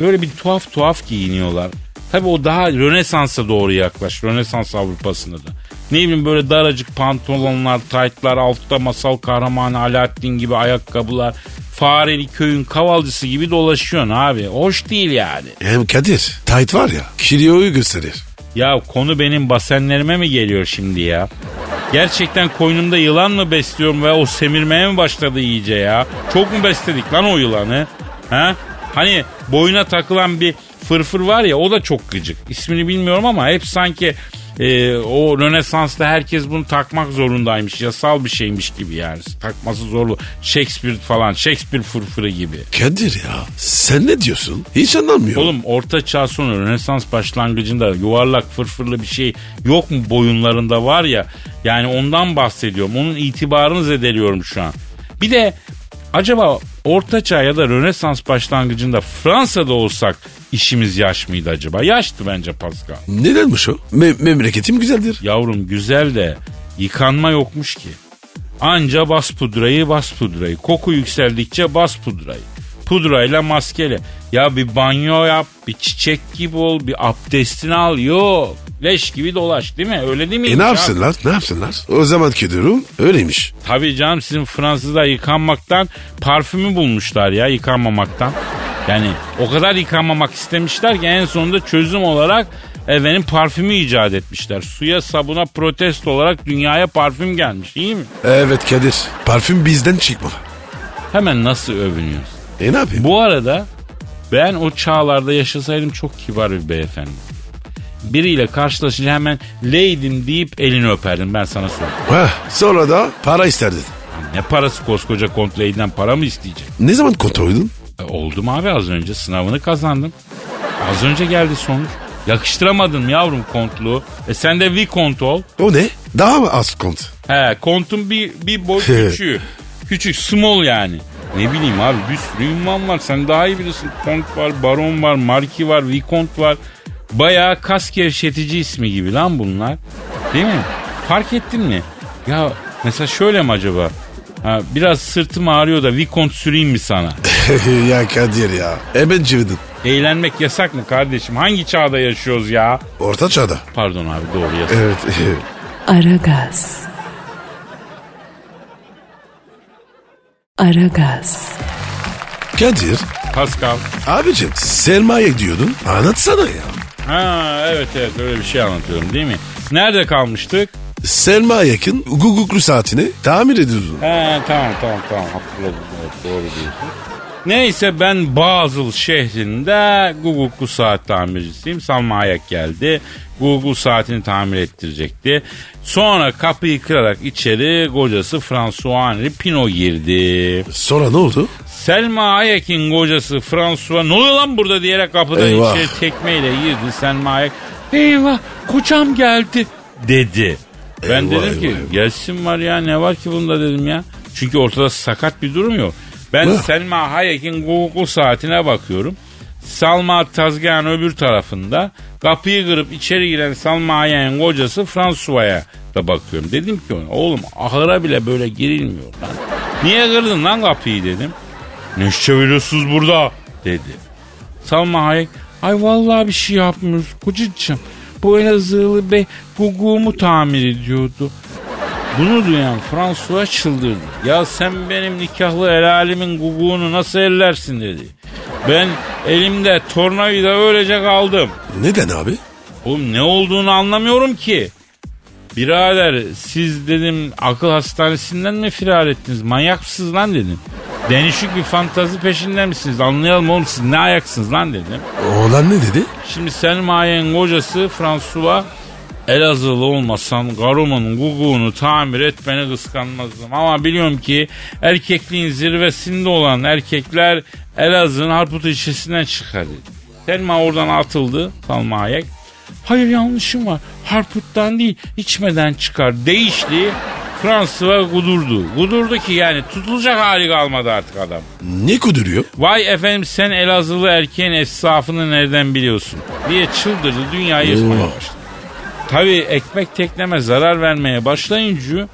Böyle bir tuhaf tuhaf giyiniyorlar. Tabii o daha Rönesans'a doğru yaklaş. Rönesans Avrupa'sında da. Ne bileyim böyle daracık pantolonlar, taytlar, altta masal kahramanı Alaaddin gibi ayakkabılar. Fareli köyün kavalcısı gibi dolaşıyorsun abi. Hoş değil yani. Hem Kadir tight var ya kiloyu gösterir. Ya konu benim basenlerime mi geliyor şimdi ya? Gerçekten koynumda yılan mı besliyorum ve o semirmeye mi başladı iyice ya? Çok mu besledik lan o yılanı? Ha? Hani boyuna takılan bir fırfır var ya o da çok gıcık. İsmini bilmiyorum ama hep sanki e, o Rönesans'ta herkes bunu takmak zorundaymış. Yasal bir şeymiş gibi yani. Takması zorlu. Shakespeare falan. Shakespeare fırfırı gibi. Kadir ya sen ne diyorsun? Hiç anlamıyorum. Oğlum orta çağ sonu Rönesans başlangıcında yuvarlak fırfırlı bir şey yok mu boyunlarında var ya. Yani ondan bahsediyorum. Onun itibarını zedeliyorum şu an. Bir de acaba orta çağ ya da Rönesans başlangıcında Fransa'da olsak işimiz yaş mıydı acaba? Yaştı bence Pascal. Nedenmiş o? Me- memleketim güzeldir. Yavrum güzel de yıkanma yokmuş ki. Anca bas pudrayı bas pudrayı. Koku yükseldikçe bas pudrayı. Pudrayla maskeyle. Ya bir banyo yap, bir çiçek gibi ol, bir abdestini al. Yok. Leş gibi dolaş değil mi? Öyle değil mi? E ne yapsınlar? Ne yapsınlar? O zamanki durum öyleymiş. Tabii canım sizin Fransızlar yıkanmaktan parfümü bulmuşlar ya yıkanmamaktan. Yani o kadar yıkanmamak istemişler ki en sonunda çözüm olarak efendim parfümü icat etmişler. Suya sabuna protesto olarak dünyaya parfüm gelmiş iyi mi? Evet Kadir. Parfüm bizden çıkma. Hemen nasıl övünüyoruz? E ne yapayım? Bu arada ben o çağlarda yaşasaydım çok kibar bir beyefendi. Biriyle karşılaşınca hemen leydim deyip elini öperdim ben sana söyleyeyim. Heh, sonra da para isterdin. Ne parası koskoca kont leyden para mı isteyecek? Ne zaman kontroldün? E, oldum abi az önce sınavını kazandım. Az önce geldi sonuç. Yakıştıramadın mı yavrum kontluğu? E sen de Vicont ol. O ne? Daha mı az kont? He kontun bir, bir boy küçüğü. Küçük small yani. Ne bileyim abi bir sürü ünvan var. Sen daha iyi bilirsin. Kont var, baron var, marki var, vicont var. Bayağı kas gevşetici ismi gibi lan bunlar. Değil mi? Fark ettin mi? Ya mesela şöyle mi acaba? Ha, biraz sırtım ağrıyor da vicont süreyim mi sana? ya Kadir ya. Hemen cıvıdın. Eğlenmek yasak mı kardeşim? Hangi çağda yaşıyoruz ya? Orta çağda. Pardon abi doğru yasak. Evet. Aragaz. Aragaz. Kadir. Pascal. Abicim sermaye diyordun. Anlatsana ya. Ha evet evet öyle bir şey anlatıyorum değil mi? Nerede kalmıştık? Selma yakın guguklu saatini tamir ediyordun. He tamam tamam tamam hatırladım evet, doğru diyorsun. Neyse ben Basel şehrinde Google saat tamircisiyim. Salma Hayek geldi. Google saatini tamir ettirecekti. Sonra kapıyı kırarak içeri kocası François Henri Pino girdi. Sonra ne oldu? Selma Hayek'in kocası François ne oluyor lan burada diyerek kapıdan Eyvah. içeri tekmeyle girdi. Selma Hayek eyvah kocam geldi dedi. Ben Eyvah, dedim ki eyvah, eyvah. gelsin var ya ne var ki bunda dedim ya. Çünkü ortada sakat bir durum yok. Ben Heh. Selma Hayek'in Google saatine bakıyorum. Salma tezgahın öbür tarafında kapıyı kırıp içeri giren Salma Hayek'in kocası François'a da bakıyorum. Dedim ki ona oğlum ahıra bile böyle girilmiyor lan. Niye kırdın lan kapıyı dedim. Ne çeviriyorsunuz burada dedi. Salma Hayek ay vallahi bir şey yapmıyoruz kocacığım. Bu Elazığlı bey guguğumu tamir ediyordu. Bunu duyan François çıldırdı. Ya sen benim nikahlı helalimin guguğunu nasıl ellersin dedi. Ben elimde tornavida öylece kaldım. Neden abi? Oğlum ne olduğunu anlamıyorum ki. Birader siz dedim akıl hastanesinden mi firar ettiniz? Manyak mısınız lan dedim. Denişik bir fantazi peşinde misiniz? Anlayalım oğlum siz ne ayaksınız lan dedim. Oğlan ne dedi? Şimdi Selma'nın kocası François Elazığlı olmasan karımın guguğunu tamir etmeni kıskanmazdım. Ama biliyorum ki erkekliğin zirvesinde olan erkekler Elazığ'ın Harput ilçesinden çıkar dedi. Selma oradan atıldı Salma Hayek. Hayır yanlışım var. Harput'tan değil içmeden çıkar. Değişti. Fransız'a kudurdu. Kudurdu ki yani tutulacak hali kalmadı artık adam. Ne kuduruyor? Vay efendim sen Elazığlı erkeğin esnafını nereden biliyorsun? Diye çıldırdı dünyayı yıkmaya başladı. Tabii ekmek tekneme zarar vermeye başlayınca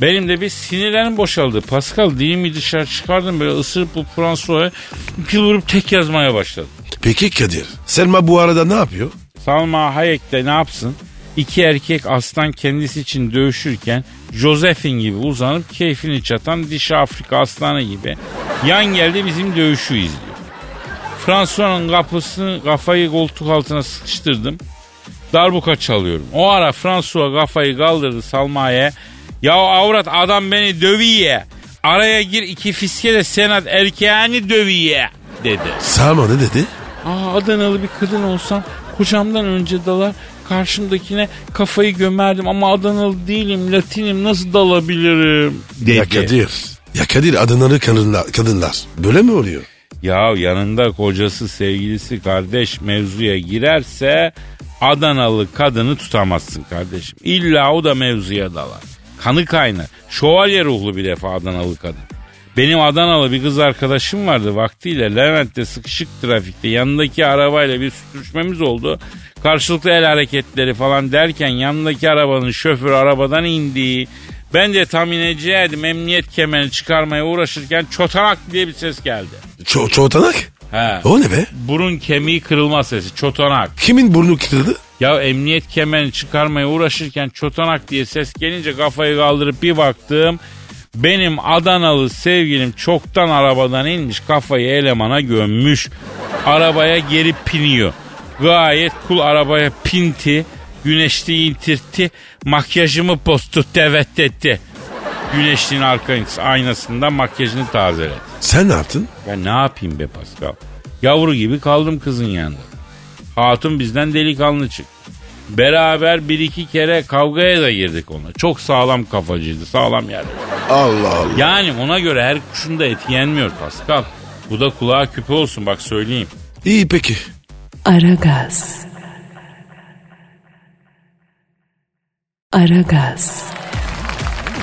Benim de bir sinirlerim boşaldı. Pascal dilimi dışarı çıkardım böyle ısırıp bu François'a bir vurup tek yazmaya başladım. Peki Kadir. Selma bu arada ne yapıyor? Salma Hayek de ne yapsın? İki erkek aslan kendisi için dövüşürken Josephine gibi uzanıp keyfini çatan dişi Afrika aslanı gibi yan geldi bizim dövüşü izliyor. François'un kapısını kafayı koltuk altına sıkıştırdım. Darbuka çalıyorum. O ara François kafayı kaldırdı Salma'ya. Ya avrat adam beni dövüye. Araya gir iki fiske de senat erkeğini dövüye dedi. Selma ne dedi? Aa Adanalı bir kadın olsam kocamdan önce dalar karşımdakine kafayı gömerdim ama Adanalı değilim Latinim nasıl dalabilirim dedi. Ya Kadir. Ya Kadir Adanalı kadınlar, kadınlar. Böyle mi oluyor? Ya yanında kocası sevgilisi kardeş mevzuya girerse Adanalı kadını tutamazsın kardeşim. İlla o da mevzuya dalar. Kanı kaynar. Şövalye ruhlu bir defa Adanalı kadın. Benim Adanalı bir kız arkadaşım vardı vaktiyle Levent'te sıkışık trafikte yanındaki arabayla bir sürüşmemiz oldu. Karşılıklı el hareketleri falan derken yanındaki arabanın şoförü arabadan indi. Ben de tahmin edeceğim emniyet kemerini çıkarmaya uğraşırken çotanak diye bir ses geldi. Ço çoğutanak? He. O ne be? Burun kemiği kırılma sesi çotanak. Kimin burnu kırıldı? Ya emniyet kemerini çıkarmaya uğraşırken çotanak diye ses gelince kafayı kaldırıp bir baktım. Benim Adanalı sevgilim çoktan arabadan inmiş kafayı elemana gömmüş. Arabaya geri piniyor. Gayet cool arabaya pinti. Güneşliği intirtti. Makyajımı postu tevet etti. Güneşliğin arka aynasında makyajını tazeledi. Sen ne yaptın? Ben ne yapayım be Pascal? Yavru gibi kaldım kızın yanında. Hatun bizden delikanlı çıktı. Beraber bir iki kere kavgaya da girdik ona. Çok sağlam kafacıydı, sağlam yerde. Allah Allah. Yani ona göre her kuşun da eti yenmiyor Pascal. Bu da kulağa küpe olsun bak söyleyeyim. İyi peki. Aragaz. Aragaz.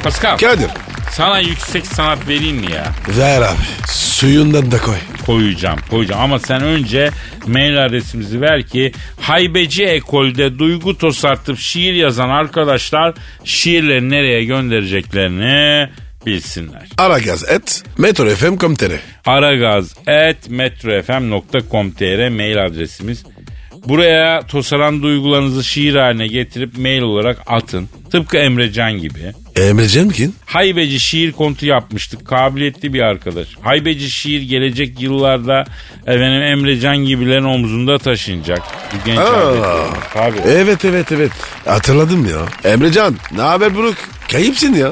Pascal Kadir. Sana yüksek sanat vereyim mi ya? Ver abi. Suyundan da koy. Koyacağım koyacağım ama sen önce mail adresimizi ver ki haybeci ekolde duygu tosartıp şiir yazan arkadaşlar şiirleri nereye göndereceklerini bilsinler. Aragaz et metrofm.com.tr aragaz.metrofm.com.tr mail adresimiz. Buraya tosaran duygularınızı şiir haline getirip mail olarak atın. Tıpkı Emrecan gibi. Emrecan kim? Haybeci şiir kontu yapmıştık. Kabiliyetli bir arkadaş. Haybeci şiir gelecek yıllarda efendim Emrecan gibilerin omzunda taşınacak. Bir genç. Tabii. Evet evet evet. Hatırladım ya. Emrecan ne haber Buruk? Kayıpsın ya.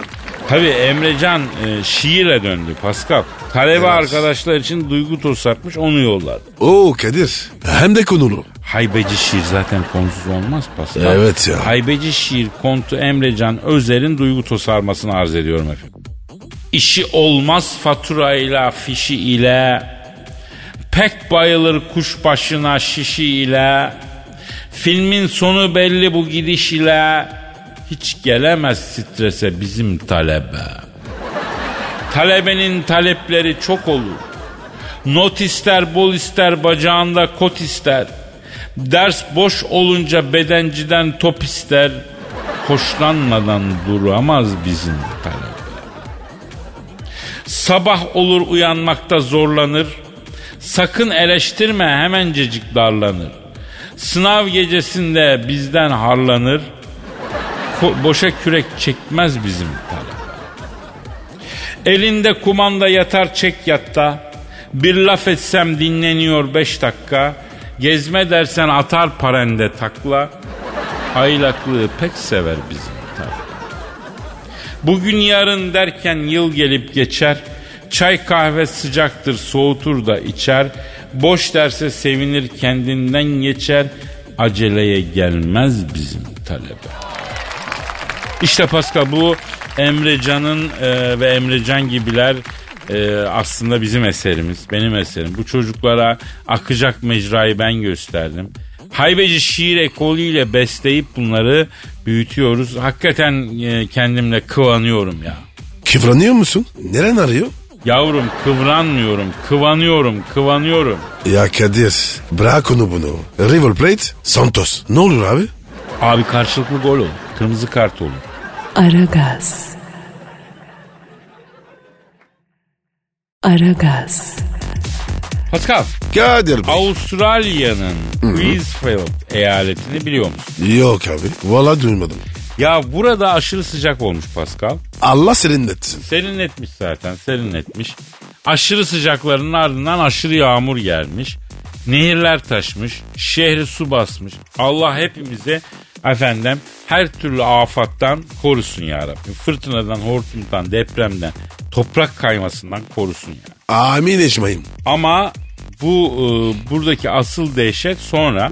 Tabii Emrecan e, şiire döndü Pascal. Talebe Evet. arkadaşlar için duygu tosartmış onu yolladı. Oo Kadir. Hem de konulu. Haybeci şiir zaten konunsuz olmaz Pascal. Evet ya. Haybeci şiir kontu Emrecan Özer'in duygu tosarmasını arz ediyorum efendim. İşi olmaz faturayla fişi ile Pek bayılır kuş başına şişi ile Filmin sonu belli bu gidiş ile Hiç gelemez strese bizim talebe Talebenin talepleri çok olur Not ister bol ister bacağında kot ister Ders boş olunca bedenciden top ister Hoşlanmadan duramaz bizim talebe Sabah olur uyanmakta zorlanır Sakın eleştirme hemencecik darlanır Sınav gecesinde bizden harlanır Ko- boşa kürek çekmez bizim talebe Elinde kumanda yatar çek yatta. Bir laf etsem dinleniyor beş dakika. Gezme dersen atar parende takla. Aylaklığı pek sever bizim tabi. Bugün yarın derken yıl gelip geçer. Çay kahve sıcaktır soğutur da içer. Boş derse sevinir kendinden geçer. Aceleye gelmez bizim talebe. İşte Pascal bu Emrecan'ın e, ve Emrecan gibiler e, aslında bizim eserimiz, benim eserim. Bu çocuklara akacak mecrayı ben gösterdim. Haybeci şiir ekolüyle besleyip bunları büyütüyoruz. Hakikaten e, kendimle kıvanıyorum ya. Kıvranıyor musun? Neren arıyor? Yavrum kıvranmıyorum, kıvanıyorum, kıvanıyorum. Ya Kadir bırak onu bunu. River Plate Santos. Ne olur abi? Abi karşılıklı gol olur, kırmızı kart olur. Aragaz. Aragaz, Pascal, Kadir Bey. Avustralya'nın Queensfield eyaletini biliyor musun? Yok abi. Valla duymadım. Ya burada aşırı sıcak olmuş Pascal. Allah serinletsin. Serinletmiş zaten serinletmiş. Aşırı sıcakların ardından aşırı yağmur gelmiş. Nehirler taşmış. Şehri su basmış. Allah hepimize efendim her türlü afattan korusun ya Rabbi. Fırtınadan, hortumdan, depremden, toprak kaymasından korusun ya. Amin ecmaim. Ama bu e, buradaki asıl dehşet sonra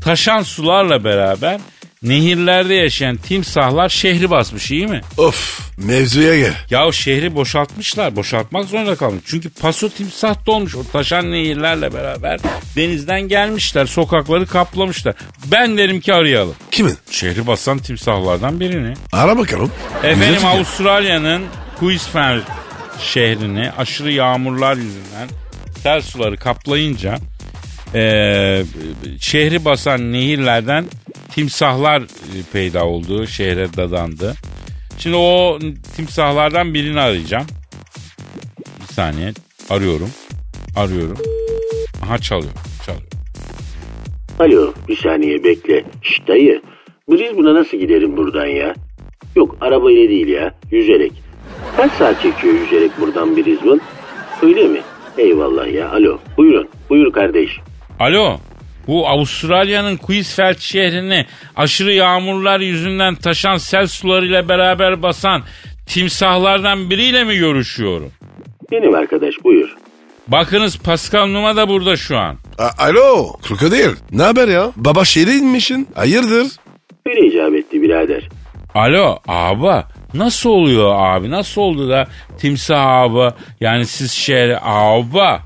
taşan sularla beraber nehirlerde yaşayan timsahlar şehri basmış iyi mi? Of mevzuya gel. Ya şehri boşaltmışlar. Boşaltmak zorunda kalmış. Çünkü paso timsah dolmuş. O taşan nehirlerle beraber denizden gelmişler. Sokakları kaplamışlar. Ben derim ki arayalım. Kimin? Şehri basan timsahlardan birini. Ara bakalım. Efendim. Avustralya'nın Queensland şehrini aşırı yağmurlar yüzünden sel suları kaplayınca eee, şehri basan nehirlerden timsahlar e, peyda oldu. Şehre dadandı. Şimdi o timsahlardan birini arayacağım. Bir saniye. Arıyorum. Arıyorum. Aha çalıyor. Çalıyor. Alo bir saniye bekle. Şşt dayı. Brisbane'a nasıl giderim buradan ya? Yok arabayla değil ya yüzerek. Kaç saat çekiyor yüzerek buradan Brisbane? Öyle mi? Eyvallah ya alo buyurun buyur kardeş. Alo. Bu Avustralya'nın Queensland şehrini aşırı yağmurlar yüzünden taşan sel sularıyla beraber basan timsahlardan biriyle mi görüşüyorum? Benim arkadaş buyur. Bakınız Pascal Numa da burada şu an. A- Alo krokodil. Ne haber ya? Baba şehre inmişsin. Hayırdır? Böyle icap etti birader. Alo abi nasıl oluyor abi nasıl oldu da timsah abi yani siz şehre abi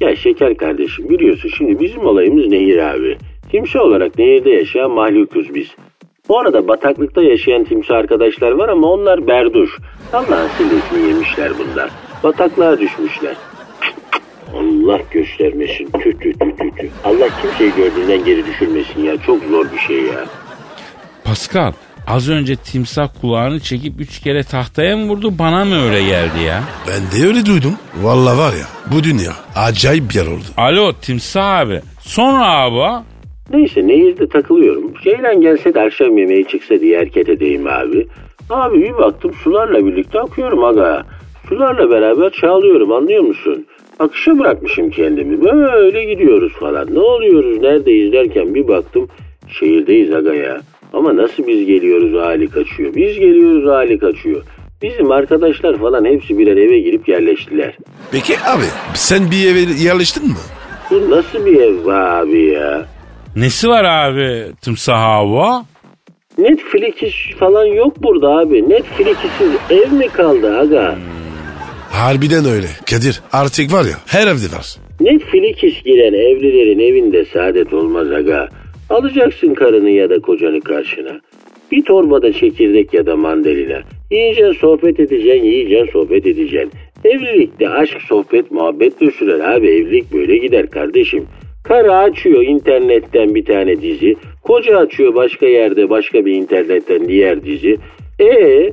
Ya şeker kardeşim biliyorsun şimdi bizim olayımız nehir abi. Timsah olarak nehirde yaşayan mahlukuz biz. Bu arada bataklıkta yaşayan timsah arkadaşlar var ama onlar berduş. Allah'ın sillesini yemişler bunlar. Bataklığa düşmüşler. Allah göstermesin. Tüh tüh tüh tüh tüh. Allah kimseyi gördüğünden geri düşürmesin ya. Çok zor bir şey ya. Pascal az önce timsah kulağını çekip üç kere tahtaya mı vurdu bana mı öyle geldi ya? Ben de öyle duydum. Valla var ya bu dünya acayip bir yer oldu. Alo timsah abi sonra abi Neyse nehirde takılıyorum. Ceylan gelse de akşam yemeği çıksa diye hareket edeyim abi. Abi bir baktım sularla birlikte akıyorum aga. Sularla beraber çağlıyorum anlıyor musun? Akışa bırakmışım kendimi. Böyle gidiyoruz falan. Ne oluyoruz neredeyiz derken bir baktım şehirdeyiz aga ya. Ama nasıl biz geliyoruz hali kaçıyor. Biz geliyoruz hali kaçıyor. Bizim arkadaşlar falan hepsi birer eve girip yerleştiler. Peki abi sen bir eve yerleştin mi? Bu nasıl bir ev be abi ya? Nesi var abi timsah hava? Netflix falan yok burada abi. Netflix'siz ev mi kaldı aga? Harbiden öyle. Kadir artık var ya her evde var. Netflix giren evlilerin evinde saadet olmaz aga. Alacaksın karını ya da kocanı karşına. Bir torbada çekirdek ya da mandalina. Yiyeceksin sohbet edeceksin, yiyeceksin sohbet edeceksin. Evlilikte aşk, sohbet, muhabbetle sürer abi. Evlilik böyle gider kardeşim. Karı açıyor internetten bir tane dizi. Koca açıyor başka yerde başka bir internetten diğer dizi. E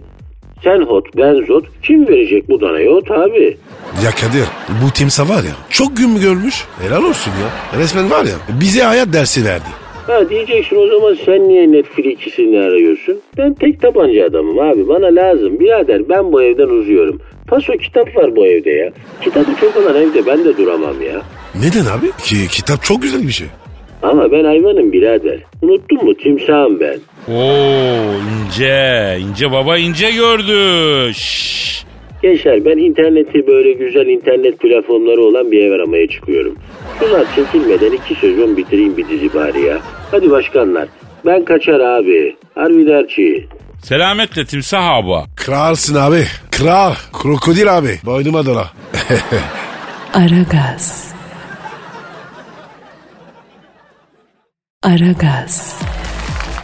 sen hot ben zot kim verecek bu danaya ot abi? Ya Kadir bu timsah var ya çok gün mü görmüş? Helal olsun ya. Resmen var ya bize hayat dersi verdi. Ha diyeceksin o zaman sen niye Netflix'ini arıyorsun? Ben tek tabanca adamım abi bana lazım. Birader ben bu evden uzuyorum. Paso kitap var bu evde ya. Kitabı çok olan evde ben de duramam ya. Neden abi? Ki kitap çok güzel bir şey. Ama ben hayvanım birader. Unuttun mu timsahım ben. Oo ince ince baba ince gördü. Şşş. Gençler ben interneti böyle güzel internet platformları olan bir ev aramaya çıkıyorum. Sular çekilmeden iki sezon bitireyim bir dizi bari ya. Hadi başkanlar. Ben kaçar abi. Harbiderçi. Selametle timsah abi. Kralsın abi. Kral. Krokodil abi. Boynuma dola. Aragaz. Aragaz.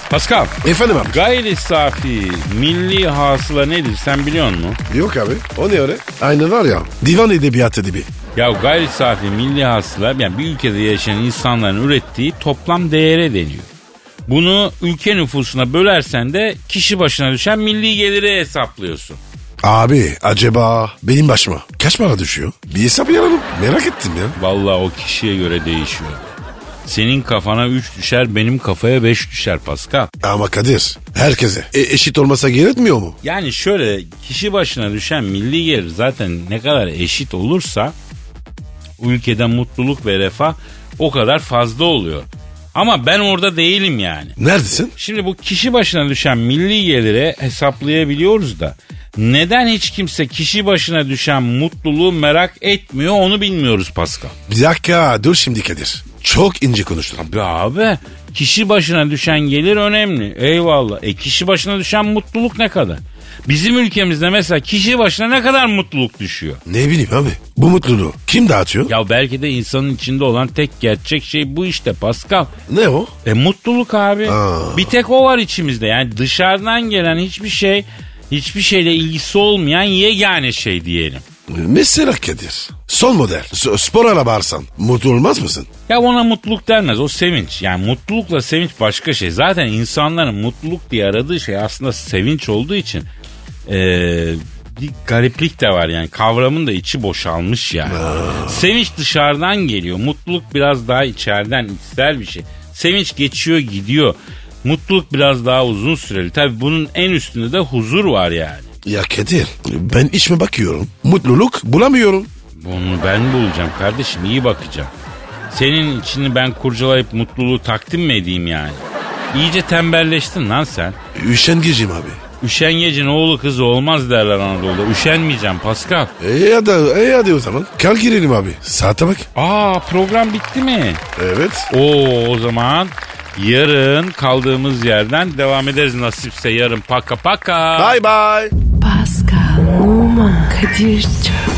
Pascal Efendim abi. gayri safi milli hasıla nedir sen biliyor musun? Yok abi. O ne öyle? Aynı var ya. Divan edebiyatı gibi. Ya gayri safi milli hasıla yani bir ülkede yaşayan insanların ürettiği toplam değere deniyor. Bunu ülke nüfusuna bölersen de kişi başına düşen milli geliri hesaplıyorsun. Abi acaba benim başıma kaç para düşüyor? Bir hesap yapalım. Merak ettim ya. Vallahi o kişiye göre değişiyor. Senin kafana 3 düşer benim kafaya 5 düşer Pascal. Ama Kadir herkese e- eşit olmasa gerekmiyor mu? Yani şöyle kişi başına düşen milli gelir zaten ne kadar eşit olursa ülkede mutluluk ve refah o kadar fazla oluyor. Ama ben orada değilim yani. Neredesin? Şimdi bu kişi başına düşen milli gelire hesaplayabiliyoruz da neden hiç kimse kişi başına düşen mutluluğu merak etmiyor onu bilmiyoruz Pascal. Bir dakika dur şimdi Kadir. Çok ince konuştun. Abi abi kişi başına düşen gelir önemli. Eyvallah. E kişi başına düşen mutluluk ne kadar? Bizim ülkemizde mesela kişi başına ne kadar mutluluk düşüyor? Ne bileyim abi. Bu mutluluğu kim dağıtıyor? Ya belki de insanın içinde olan tek gerçek şey bu işte Pascal. Ne o? E mutluluk abi. Aa. Bir tek o var içimizde. Yani dışarıdan gelen hiçbir şey, hiçbir şeyle ilgisi olmayan yegane şey diyelim. Mesela Kadir. Son model. Spor araba alsan mutlu olmaz mısın? Ya ona mutluluk denmez o sevinç. Yani mutlulukla sevinç başka şey. Zaten insanların mutluluk diye aradığı şey aslında sevinç olduğu için eee, bir gariplik de var yani kavramın da içi boşalmış yani. Sevinç dışarıdan geliyor. Mutluluk biraz daha içeriden içsel bir şey. Sevinç geçiyor gidiyor. Mutluluk biraz daha uzun süreli. Tabii bunun en üstünde de huzur var yani. Ya Kadir ben içime bakıyorum. Mutluluk bulamıyorum. Bunu ben bulacağım kardeşim iyi bakacağım. Senin içini ben kurcalayıp mutluluğu takdim mi edeyim yani? İyice tembelleştin lan sen. Üşengecim abi. Üşengecin oğlu kızı olmaz derler Anadolu'da. Üşenmeyeceğim Pascal. E ya da e hadi o zaman. Kalk girelim abi. Saate bak. Aa program bitti mi? Evet. Oo o zaman yarın kaldığımız yerden devam ederiz nasipse yarın paka paka. Bye bye. Pascal, Oman, Kadir çok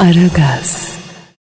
Aragaz.